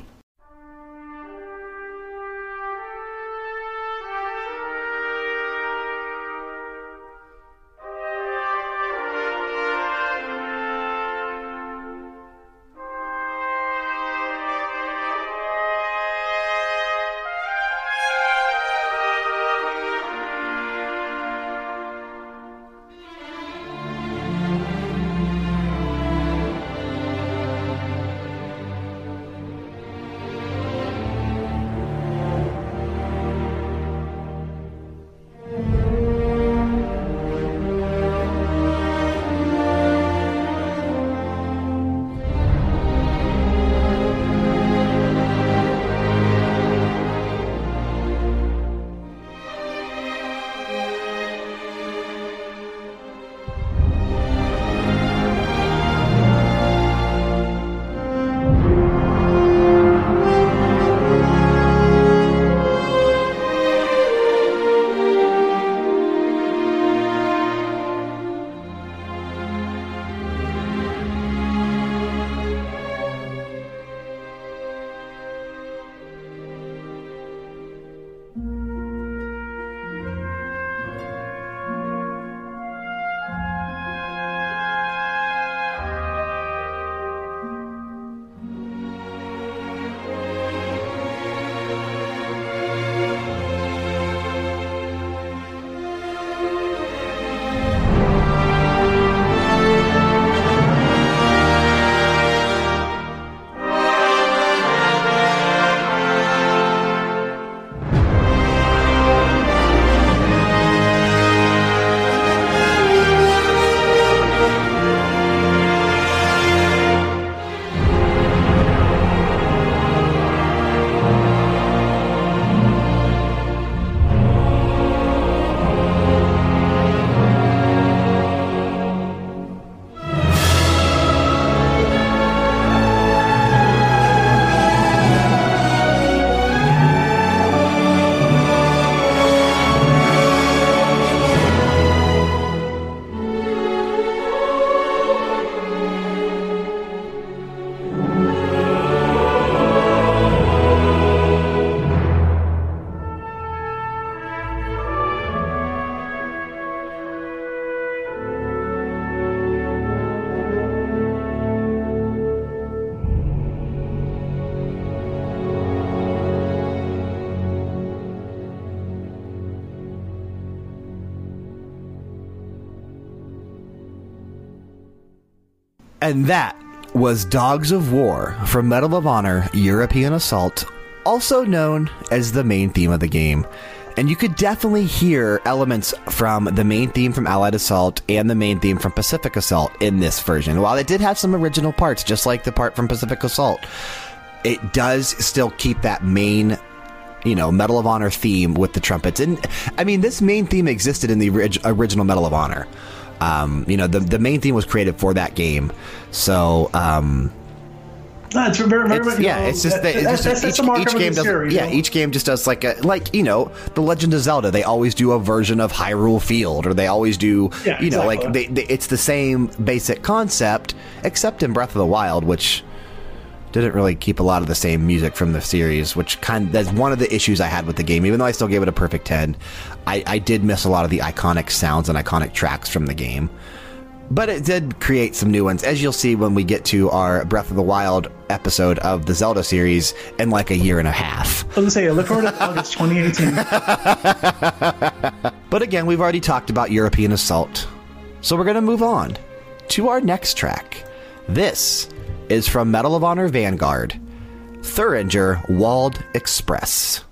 And that was Dogs of War from Medal of Honor European Assault, also known as the main theme of the game. And you could definitely hear elements from the main theme from Allied Assault and the main theme from Pacific Assault in this version. While it did have some original parts, just like the part from Pacific Assault, it does still keep that main you know, Medal of Honor theme with the trumpets. And I mean, this main theme existed in the orig- original Medal of Honor. Um, you know, the the main theme was created for that game. So, um, No, it's very, very, it's- you yeah, know, it's just that that- it's just that's each, each game does series, yeah you know? each game just does like a like you know the Legend of Zelda they always do a version of Hyrule Field or they always do Yeah, you know like they, they, it's the same basic concept except in Breath of the Wild which didn't really keep a lot of the same music from the series which kind of, that's one of the issues I had with the game even though I still gave it a perfect 10 I, I did miss a lot of the iconic sounds and iconic tracks from the game but it did create some new ones, as you'll see when we get to our Breath of the Wild episode of the Zelda series in like a year and a half. I was gonna say, look forward to August 2018. But again, we've already talked about European Assault. So we're going to move on to our next track. This is from Medal of Honor Vanguard Thuringer Wald Express.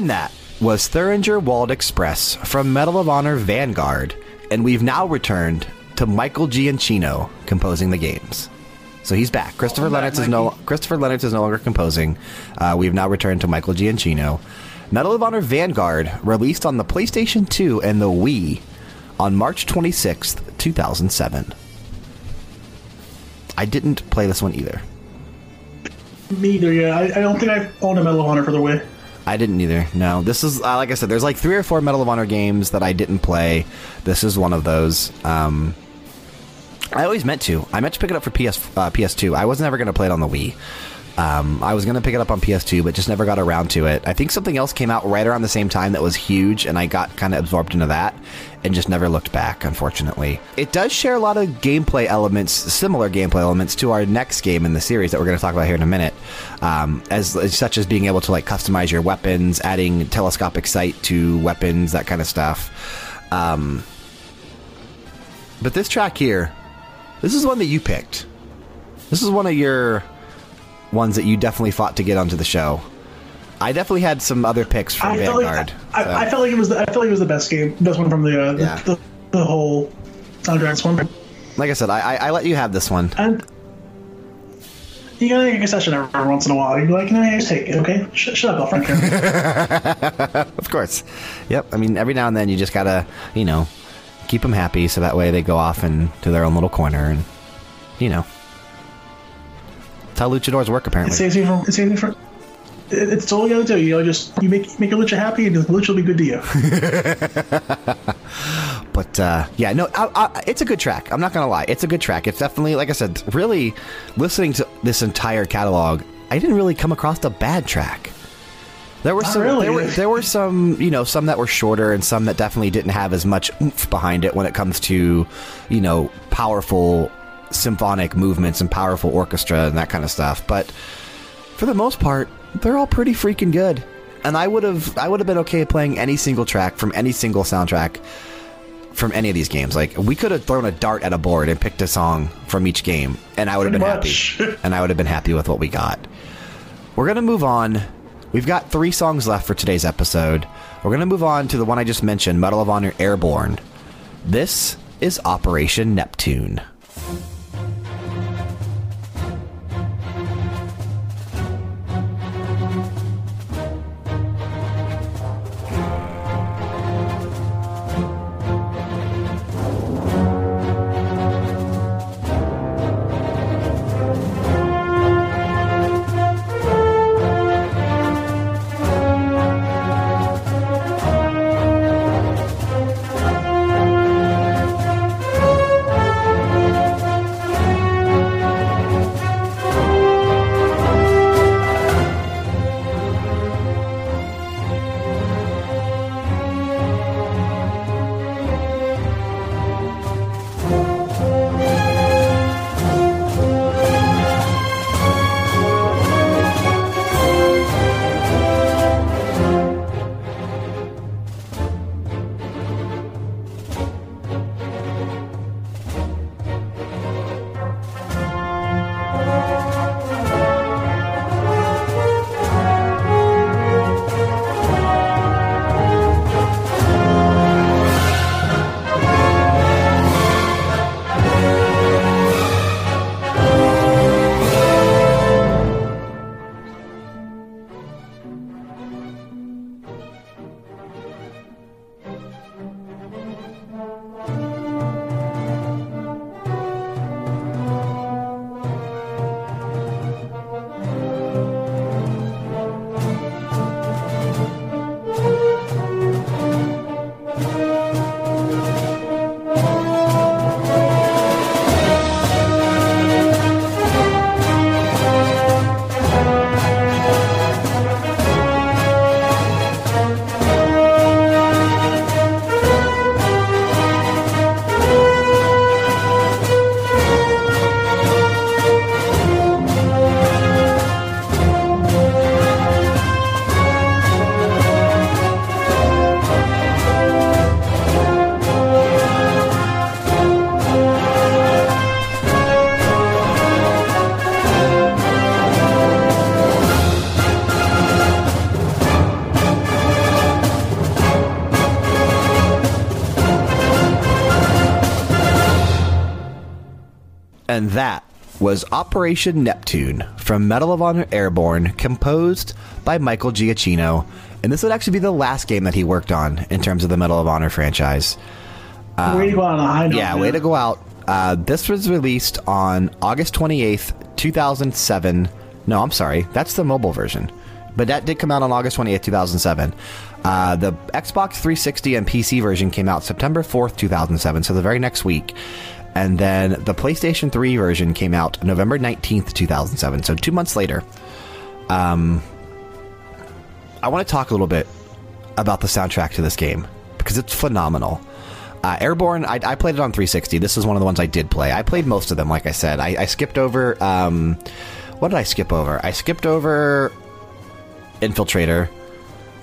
And that was Thuringer Wald Express from Medal of Honor Vanguard, and we've now returned to Michael Giacchino composing the games. So he's back. Christopher Welcome back, Lennertz is no Christopher Lennertz is no longer composing. Uh, we've now returned to Michael Giacchino. Medal of Honor Vanguard released on the PlayStation 2 and the Wii on March 26th, 2007. I didn't play this one either. Me either, yeah. I, I don't think I owned a Medal of Honor for the Wii. I didn't either. No, this is uh, like I said. There's like three or four Medal of Honor games that I didn't play. This is one of those. Um, I always meant to. I meant to pick it up for PS uh, PS2. I wasn't ever going to play it on the Wii. Um, I was going to pick it up on PS2, but just never got around to it. I think something else came out right around the same time that was huge, and I got kind of absorbed into that and just never looked back, unfortunately. It does share a lot of gameplay elements, similar gameplay elements to our next game in the series that we're going to talk about here in a minute, um, as such as being able to like customize your weapons, adding telescopic sight to weapons, that kind of stuff. Um, but this track here, this is one that you picked. This is one of your ones that you definitely fought to get onto the show. I definitely had some other picks from I felt, Vanguard. like, I, so- I felt like it was. The, I felt like it was the best game. Best one from the uh, Yeah. the, the, the whole soundtracks one. like I said, I, I, I let you have this one. And you gotta make a concession every once in a while. You're like, no, just take it, okay? Sh- shut up, Frank. Of course. Yep. I mean, every now and then you just gotta, you know, keep them happy so that way they go off into their own little corner and, you know. How luchadors work, It apparently. saves you from. It saves you from. It's all you gotta do. You know, just you make make your lucha happy, and the lucha will be good to you. But uh, yeah, no, I, I, it's a good track. I'm not gonna lie, it's a good track. It's definitely, like I said, really listening to this entire catalog. I didn't really come across a bad track. There were Not some, really. there were there were some, you know, some that were shorter and some that definitely didn't have as much oomph behind it when it comes to, you know, powerful symphonic movements and powerful orchestra and that kind of stuff. But for the most part, they're all pretty freaking good. And I would have I would have been okay playing any single track from any single soundtrack from any of these games. Like we could have thrown a dart at a board and picked a song from each game, and I would have been Pretty happy. and I would have been happy with what we got. We're gonna move on. We've got three songs left for today's episode. We're gonna move on to the one I just mentioned, Medal of Honor Airborne. This is Operation Neptune. And that was Operation Neptune from Medal of Honor Airborne, composed by Michael Giacchino. And this would actually be the last game that he worked on in terms of the Medal of Honor franchise. way to go out on a high note. Yeah, way to go out. Uh, this was released on August 28th, 2007. No, I'm sorry. That's the mobile version. But that did come out on August 28th, 2007. Uh, the Xbox 360 and PC version came out September 4th, 2007, so the very next week. And then the PlayStation 3 version came out November 19th, 2007. So two months later. Um, I want to talk a little bit about the soundtrack to this game because it's phenomenal. Uh, Airborne, I, I, played it on 360. This is one of the ones I did play. I played most of them, like I said. I, I skipped over. Um, what did I skip over? I skipped over Infiltrator.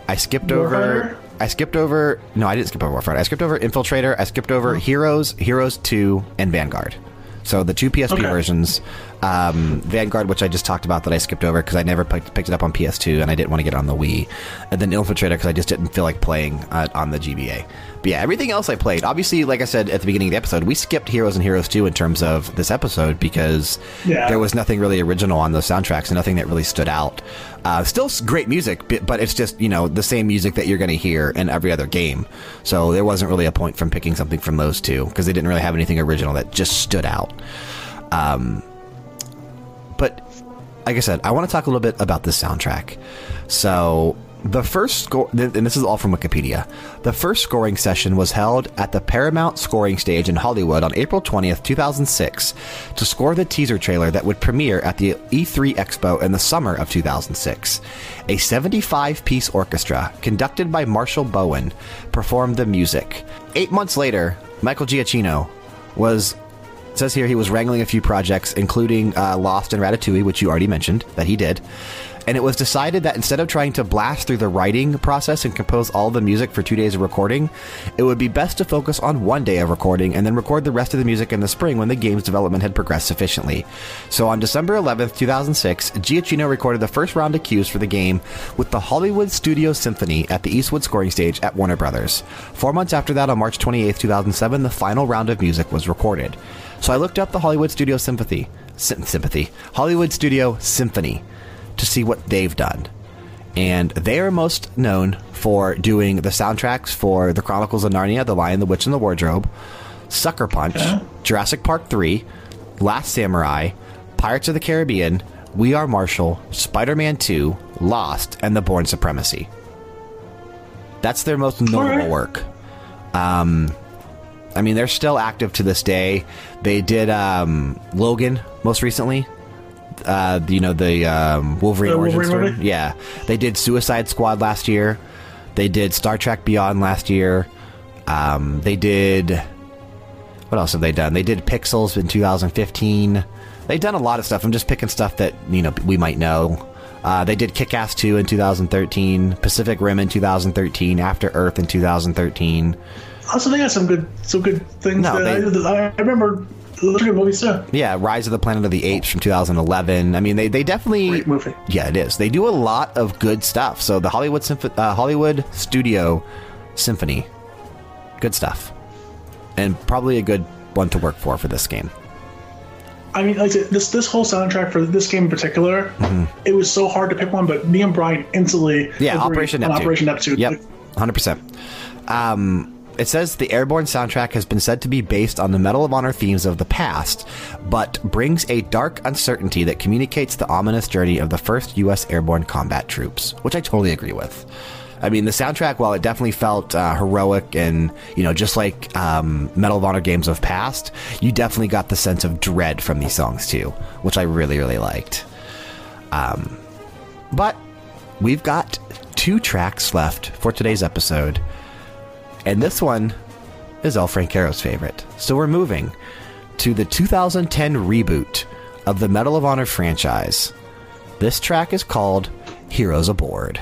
I skipped over. I skipped over. No, I didn't skip over Warfighter. I skipped over Infiltrator. I skipped over oh. Heroes, Heroes 2, and Vanguard. So the two PSP okay. versions, um, Vanguard, which I just talked about that I skipped over because I never picked, picked, it up on PS2 and I didn't want to get it on the Wii, and then Infiltrator because I just didn't feel like playing uh, on the GBA. But yeah, everything else I played. Obviously, like I said at the beginning of the episode, we skipped Heroes and Heroes 2 in terms of this episode because yeah. there was nothing really original on those soundtracks and nothing that really stood out. Uh, still great music, but it's just, you know, the same music that you're going to hear in every other game. So there wasn't really a point from picking something from those two because they didn't really have anything original that just stood out. Um, but like I said, I want to talk a little bit about this soundtrack. So the first score, and this is all from Wikipedia. The first scoring session was held at the Paramount Scoring Stage in Hollywood on April 20th, 2006, to score the teaser trailer that would premiere at the E3 Expo in the summer of 2006. A 75 piece orchestra, conducted by Marshall Bowen, performed the music. Eight months later, Michael Giacchino was it says here he was wrangling a few projects, including uh, Lost and Ratatouille, which you already mentioned that he did and it was decided that instead of trying to blast through the writing process and compose all the music for two days of recording, it would be best to focus on one day of recording and then record the rest of the music in the spring when the game's development had progressed sufficiently. So on December 11th, 2006, Giacchino recorded the first round of cues for the game with the Hollywood Studio Symphony at the Eastwood scoring stage at Warner Brothers. Four months after that, on March 28th, 2007, the final round of music was recorded. So I looked up the Hollywood Studio Sympathy. Sympathy. Hollywood Studio Symphony to see what they've done. And they are most known for doing the soundtracks for The Chronicles of Narnia, The Lion, the Witch, and the Wardrobe, Sucker Punch, yeah. Jurassic Park 3, Last Samurai, Pirates of the Caribbean, We Are Marshall, Spider Man 2, Lost, and The Bourne Supremacy. That's their most notable right. work. Um, I mean, they're still active to this day. They did um, Logan most recently, uh, you know the um, Wolverine uh, origin story. Movie? Yeah, they did Suicide Squad last year. They did Star Trek Beyond last year. Um, they did. What else have they done? They did Pixels in 2015. They've done a lot of stuff. I'm just picking stuff that you know we might know. Uh, they did Kick Ass 2 in 2013, Pacific Rim in 2013, After Earth in 2013. Also, they got some good, some good things. No, they, I, I remember those are good movies. Yeah, Rise of the Planet of the Apes from 2011. I mean, they, they definitely Great movie. Yeah, it is. They do a lot of good stuff. So the Hollywood Symph- uh, Hollywood Studio Symphony, good stuff, and probably a good one to work for for this game. I mean, like this this whole soundtrack for this game in particular, mm-hmm. it was so hard to pick one, but me and Brian instantly yeah Operation Neptune. Operation Neptune. Yep, hundred percent. It says the Airborne soundtrack has been said to be based on the Medal of Honor themes of the past, but brings a dark uncertainty that communicates the ominous journey of the first U.S. airborne combat troops, which I totally agree with. I mean, the soundtrack, while it definitely felt uh, heroic and, you know, just like um, Medal of Honor games of past, you definitely got the sense of dread from these songs too, which I really, really liked. Um, but we've got two tracks left for today's episode. And this one is El Frankero's favorite. So we're moving to the 2010 reboot of the Medal of Honor franchise. This track is called Heroes Aboard.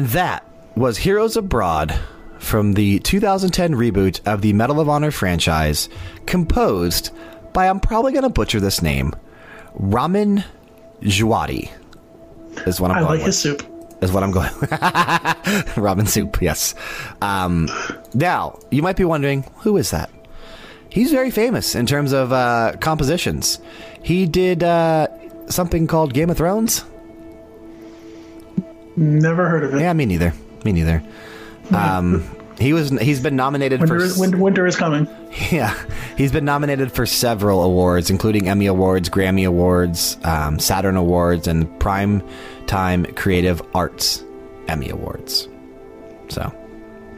And that was Heroes Abroad from the 2010 reboot of the Medal of Honor franchise, composed by, I'm probably going to butcher this name, Ramin Djawadi. Is what I'm I going like with. his soup. Is what I'm going. Ramen soup, yes. Um, now you might be wondering who is that? He's very famous in terms of uh, compositions. He did uh, something called Game of Thrones. Never heard of it. Yeah, me neither. Me neither. Um, he was. He's been nominated Winter, for. winter, winter is coming. Yeah, he's been nominated for several awards, including Emmy Awards, Grammy Awards, um, Saturn Awards, and Prime Time Creative Arts Emmy Awards. So,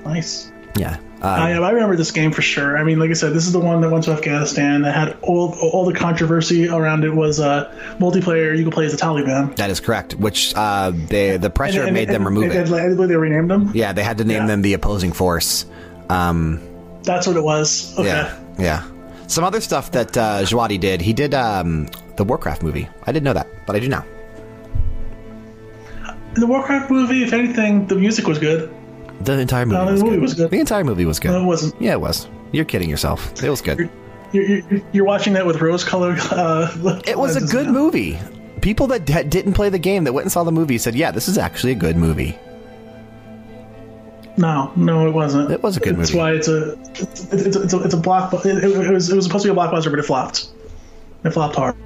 Nice. yeah. Uh, I, I remember this game for sure. I mean, like I said, this is the one that went to Afghanistan. That had all all the controversy around it was uh, multiplayer. You could play as the Taliban. that is correct. Which uh, they the pressure made them remove and, it. and, and they renamed them. Yeah, they had to name Yeah. them the opposing force. Um, That's what it was. Okay. Yeah, yeah. Some other stuff that uh, Djawadi did. He did um, the Warcraft movie. I didn't know that, but I do now. The Warcraft movie, if anything, the music was good. The entire movie, No, the was, movie good. was good. The entire movie was good. No, it wasn't. Yeah, it was. You're kidding yourself. It was good. You're, you're, you're watching that with rose-colored. Uh, It was a good now. movie. People that d- didn't play the game that went and saw the movie said, "Yeah, this is actually a good movie." No, no, it wasn't. It was a good That's movie. That's why it's a it's, it's, it's a it's a block. It, it, it was it was supposed to be a blockbuster, but it flopped. It flopped hard.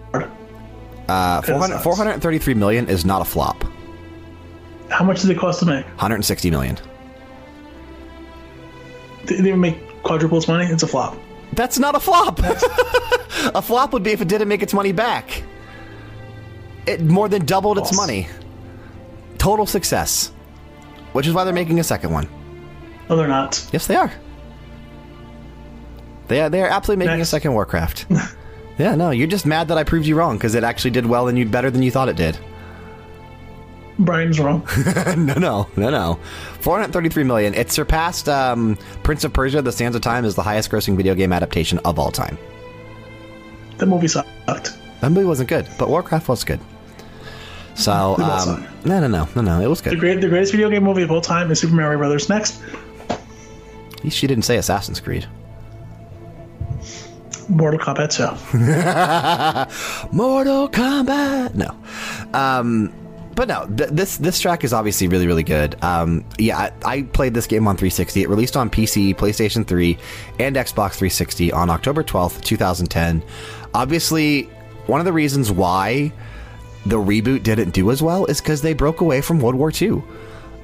Uh, 400, 433 million is not a flop. How much did it cost to make? 160 million. They didn't even make quadruple its money. It's a flop. That's not a flop. a flop would be if it didn't make its money back. It more than doubled its money. Total success. Which is why they're making a second one. No, they're not. Yes, they are. They are, they are absolutely making Next. a second Warcraft. yeah, no, you're just mad that I proved you wrong because it actually did well and you better than you thought it did. Brian's wrong. no, no, no, no. 433 million. It surpassed um, Prince of Persia: The Sands of Time as the highest-grossing video game adaptation of all time. that movie sucked. That movie wasn't good, but Warcraft was good. So, um, no, no, no, no, no. It was The good. great the greatest video game movie of all time is Super Mario Brothers. Next, She didn't say Assassin's Creed. Mortal Kombat 2. Mortal Kombat. No, um, but no. Th- this this track is obviously really really good. Um, yeah, I, I played this game on 360. It released on PC, PlayStation 3, and Xbox 360 on October 12th, 2010. Obviously, one of the reasons why the reboot didn't do as well is because they broke away from World War II.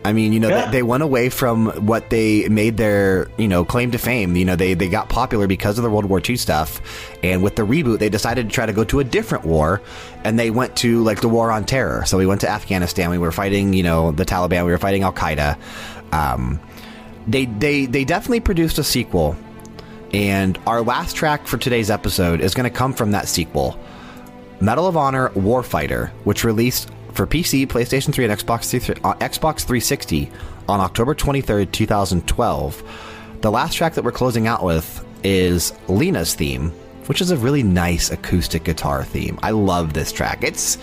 I mean, you know, Yeah. they, they went away from what they made their, you know, claim to fame. You know, they, they got popular because of the World War II stuff. And with the reboot, they decided to try to go to a different war. And they went to, like, the war on terror. So we went to Afghanistan. We were fighting, you know, the Taliban. We were fighting Al Qaeda. Um, they, they, they definitely produced a sequel. And our last track for today's episode is going to come from that sequel. Medal of Honor Warfighter, which released for PC, PlayStation 3, and Xbox 3, uh, Xbox 360 on October 23rd, 2012. The last track that we're closing out with is Lena's theme, which is a really nice acoustic guitar theme. I love this track. It's,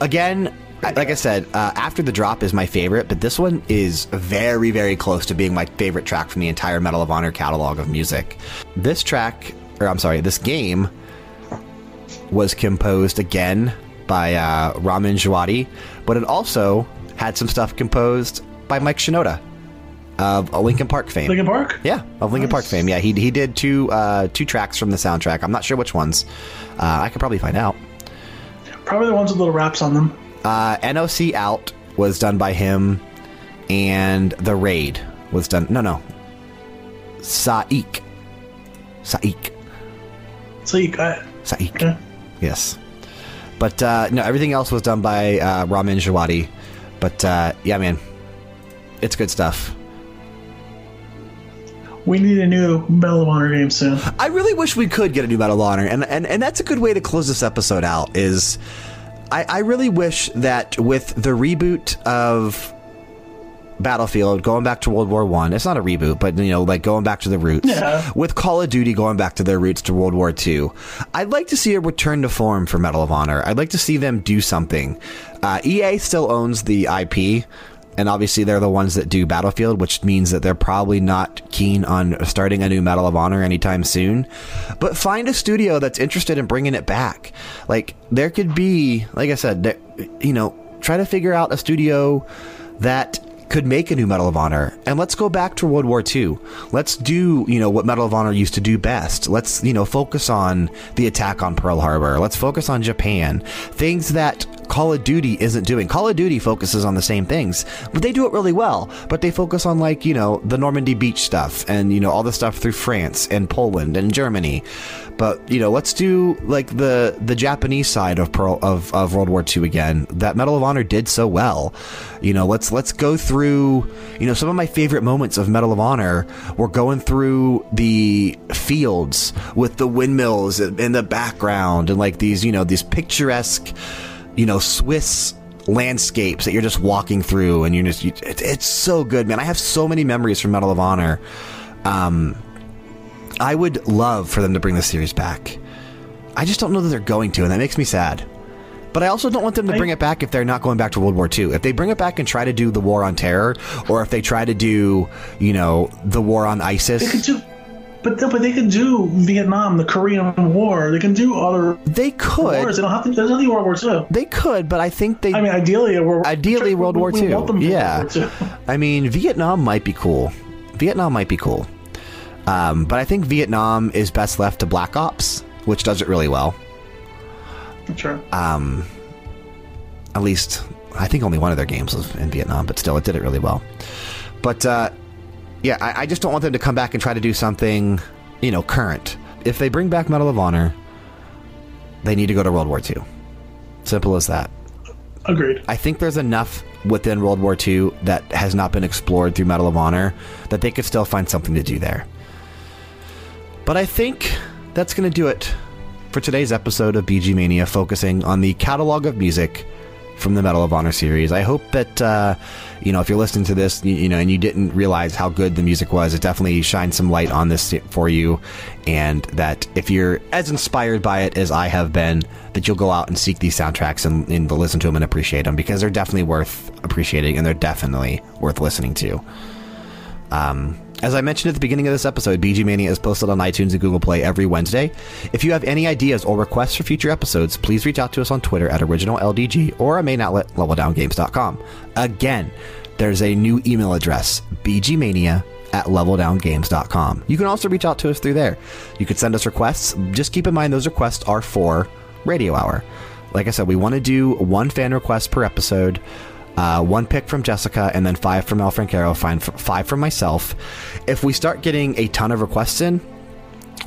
again, like I said, uh, After the Drop is my favorite, but this one is very, very close to being my favorite track from the entire Medal of Honor catalog of music. This track, or I'm sorry, this game was composed again by uh, Ramin Djawadi, but it also had some stuff composed by Mike Shinoda of a Linkin Park fame. Linkin Park? Yeah, of Linkin Park fame. Yeah, he, he did two uh, two tracks from the soundtrack. I'm not sure which ones. Uh, I could probably find out. Probably the ones with little raps on them. Uh, NOC Out was done by him, and The Raid was done. No, no. Saik. Saik. You got Saik. okay. Yes. But uh, no, everything else was done by uh, Ramin Djawadi. But uh, yeah, man, it's good stuff. We need a new Medal of Honor game soon. I really wish we could get a new Medal of Honor, and and, and that's a good way to close this episode out. Is I, I really wish that with the reboot of Battlefield going back to World War One, it's not a reboot, but you know, like going back to the roots. Yeah. With Call of Duty going back to their roots to World War Two, I'd like to see a return to form for Medal of Honor. I'd like to see them do something. Uh, EA still owns the IP. and obviously they're the ones that do Battlefield, which means that they're probably not keen on starting a new Medal of Honor anytime soon. But find a studio that's interested in bringing it back. Like there could be, like I said, there, you know, try to figure out a studio that could make a new Medal of Honor. And let's go back to World War II. Let's do, you know, what Medal of Honor used to do best. Let's, you know, focus on the attack on Pearl Harbor. Let's focus on Japan. Things that Call of Duty isn't doing. Call of Duty focuses on the same things, but they do it really well. But they focus on like, you know, the Normandy beach stuff and, you know, all the stuff through France and Poland and Germany. But, you know, let's do like the the Japanese side of Pearl of, of World War II again. That Medal of Honor did so well. You know, let's let's go through, you know, some of my favorite moments of Medal of Honor were going through the fields with the windmills in the background and like these, you know, these picturesque you know, Swiss landscapes that you're just walking through and you're just, you, it, it's so good, man. I have so many memories from Medal of Honor. Um, I would love for them to bring the series back. I just don't know that they're going to, and that makes me sad. But I also don't want them to bring it back if they're not going back to World War II. If they bring it back and try to do the war on terror, or if they try to do, you know, the war on ISIS. They could do but but they could do Vietnam, the Korean War. They can do other. They could. Wars. They don't have to. There's nothing World War II. They could, but I think they. I mean, ideally, World, ideally World War II. yeah. World War II. I mean, Vietnam might be cool. Vietnam might be cool. Um, but I think Vietnam is best left to Black Ops, which does it really well. Sure. Um, at least I think only one of their games was in Vietnam, but still, it did it really well. But uh, yeah, I, I, just don't want them to come back and try to do something, you know, current. If they bring back Medal of Honor, they need to go to World War II. Simple as that. Agreed. I think there's enough within World War II that has not been explored through Medal of Honor that they could still find something to do there. But I think that's going to do it for today's episode of BG Mania, focusing on the catalog of music from the Medal of Honor series. I hope that uh, you know if you're listening to this, you, you, know, and you didn't realize how good the music was, it definitely shines some light on this for you, and that if you're as inspired by it as I have been, that you'll go out and seek these soundtracks and, and listen to them and appreciate them because they're definitely worth appreciating and they're definitely worth listening to. Um, as I mentioned at the beginning of this episode, BG Mania is posted on iTunes and Google Play every Wednesday. If you have any ideas or requests for future episodes, please reach out to us on Twitter at OriginalLDG or our main outlet, LevelDownGames.com. Again, there's a new email address, bgmania at leveldowngames.com. You can also reach out to us through there. You can send us requests. Just keep in mind those requests are for Radio Hour. Like I said, we want to do one fan request per episode. Uh, one pick from Jessica, and then five from El Francaro, five from myself. If we start getting a ton of requests in,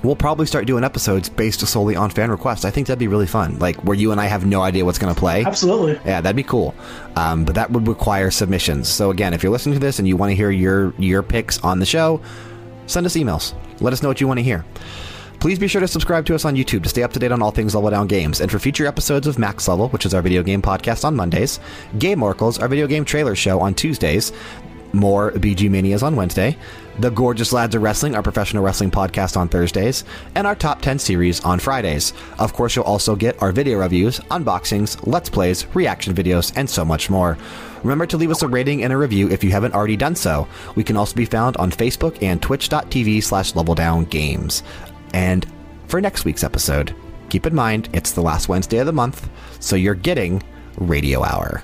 we'll probably start doing episodes based solely on fan requests. I think that'd be really fun. Like where you and I have no idea what's going to play. Absolutely. Yeah, that'd be cool. Um, but that would require submissions. So again, if you're listening to this and you want to hear your your picks on the show, send us emails. Let us know what you want to hear. Please be sure to subscribe to us on YouTube to stay up to date on all things Level Down Games. And for future episodes of Max Level, which is our video game podcast on Mondays, Game Oracles, our video game trailer show on Tuesdays, more BG Manias on Wednesday, the Gorgeous Lads of Wrestling, our professional wrestling podcast on Thursdays, and our top 10 series on Fridays. Of course, you'll also get our video reviews, unboxings, let's plays, reaction videos, and so much more. Remember to leave us a rating and a review if you haven't already done so. We can also be found on Facebook and twitch.tv slash leveldowngames. And for next week's episode, keep in mind it's the last Wednesday of the month, so you're getting Radio Hour.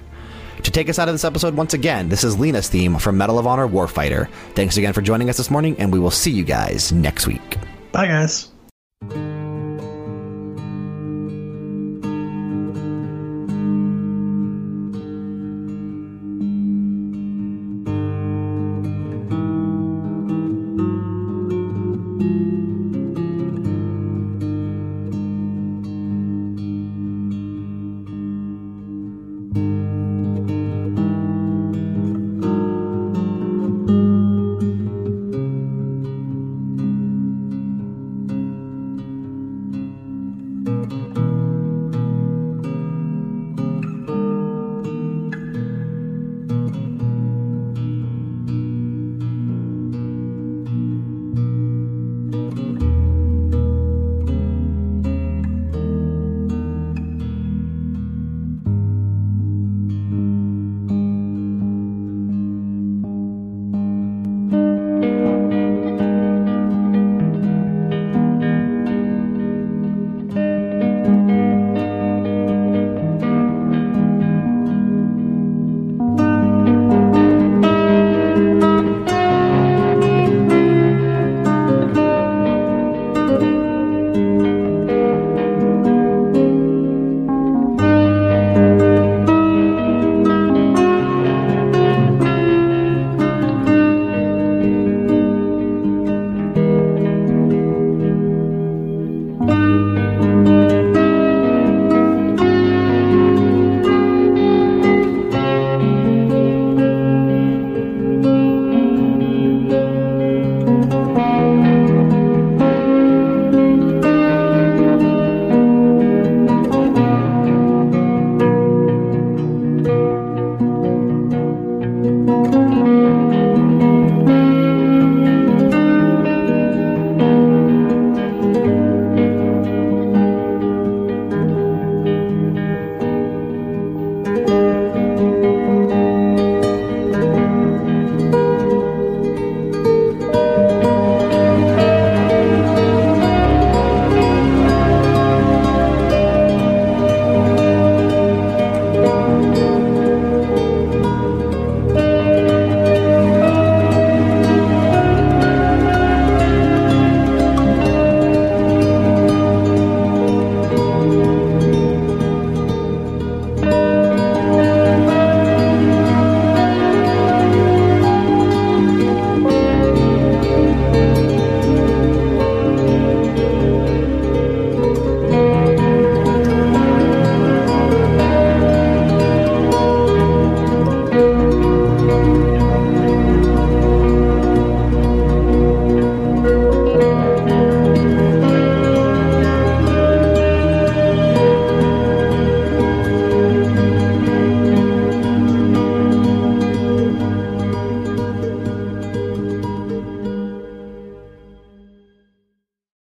To take us out of this episode once again, this is Lena's theme from Medal of Honor Warfighter. Thanks again for joining us this morning, and we will see you guys next week. Bye, guys.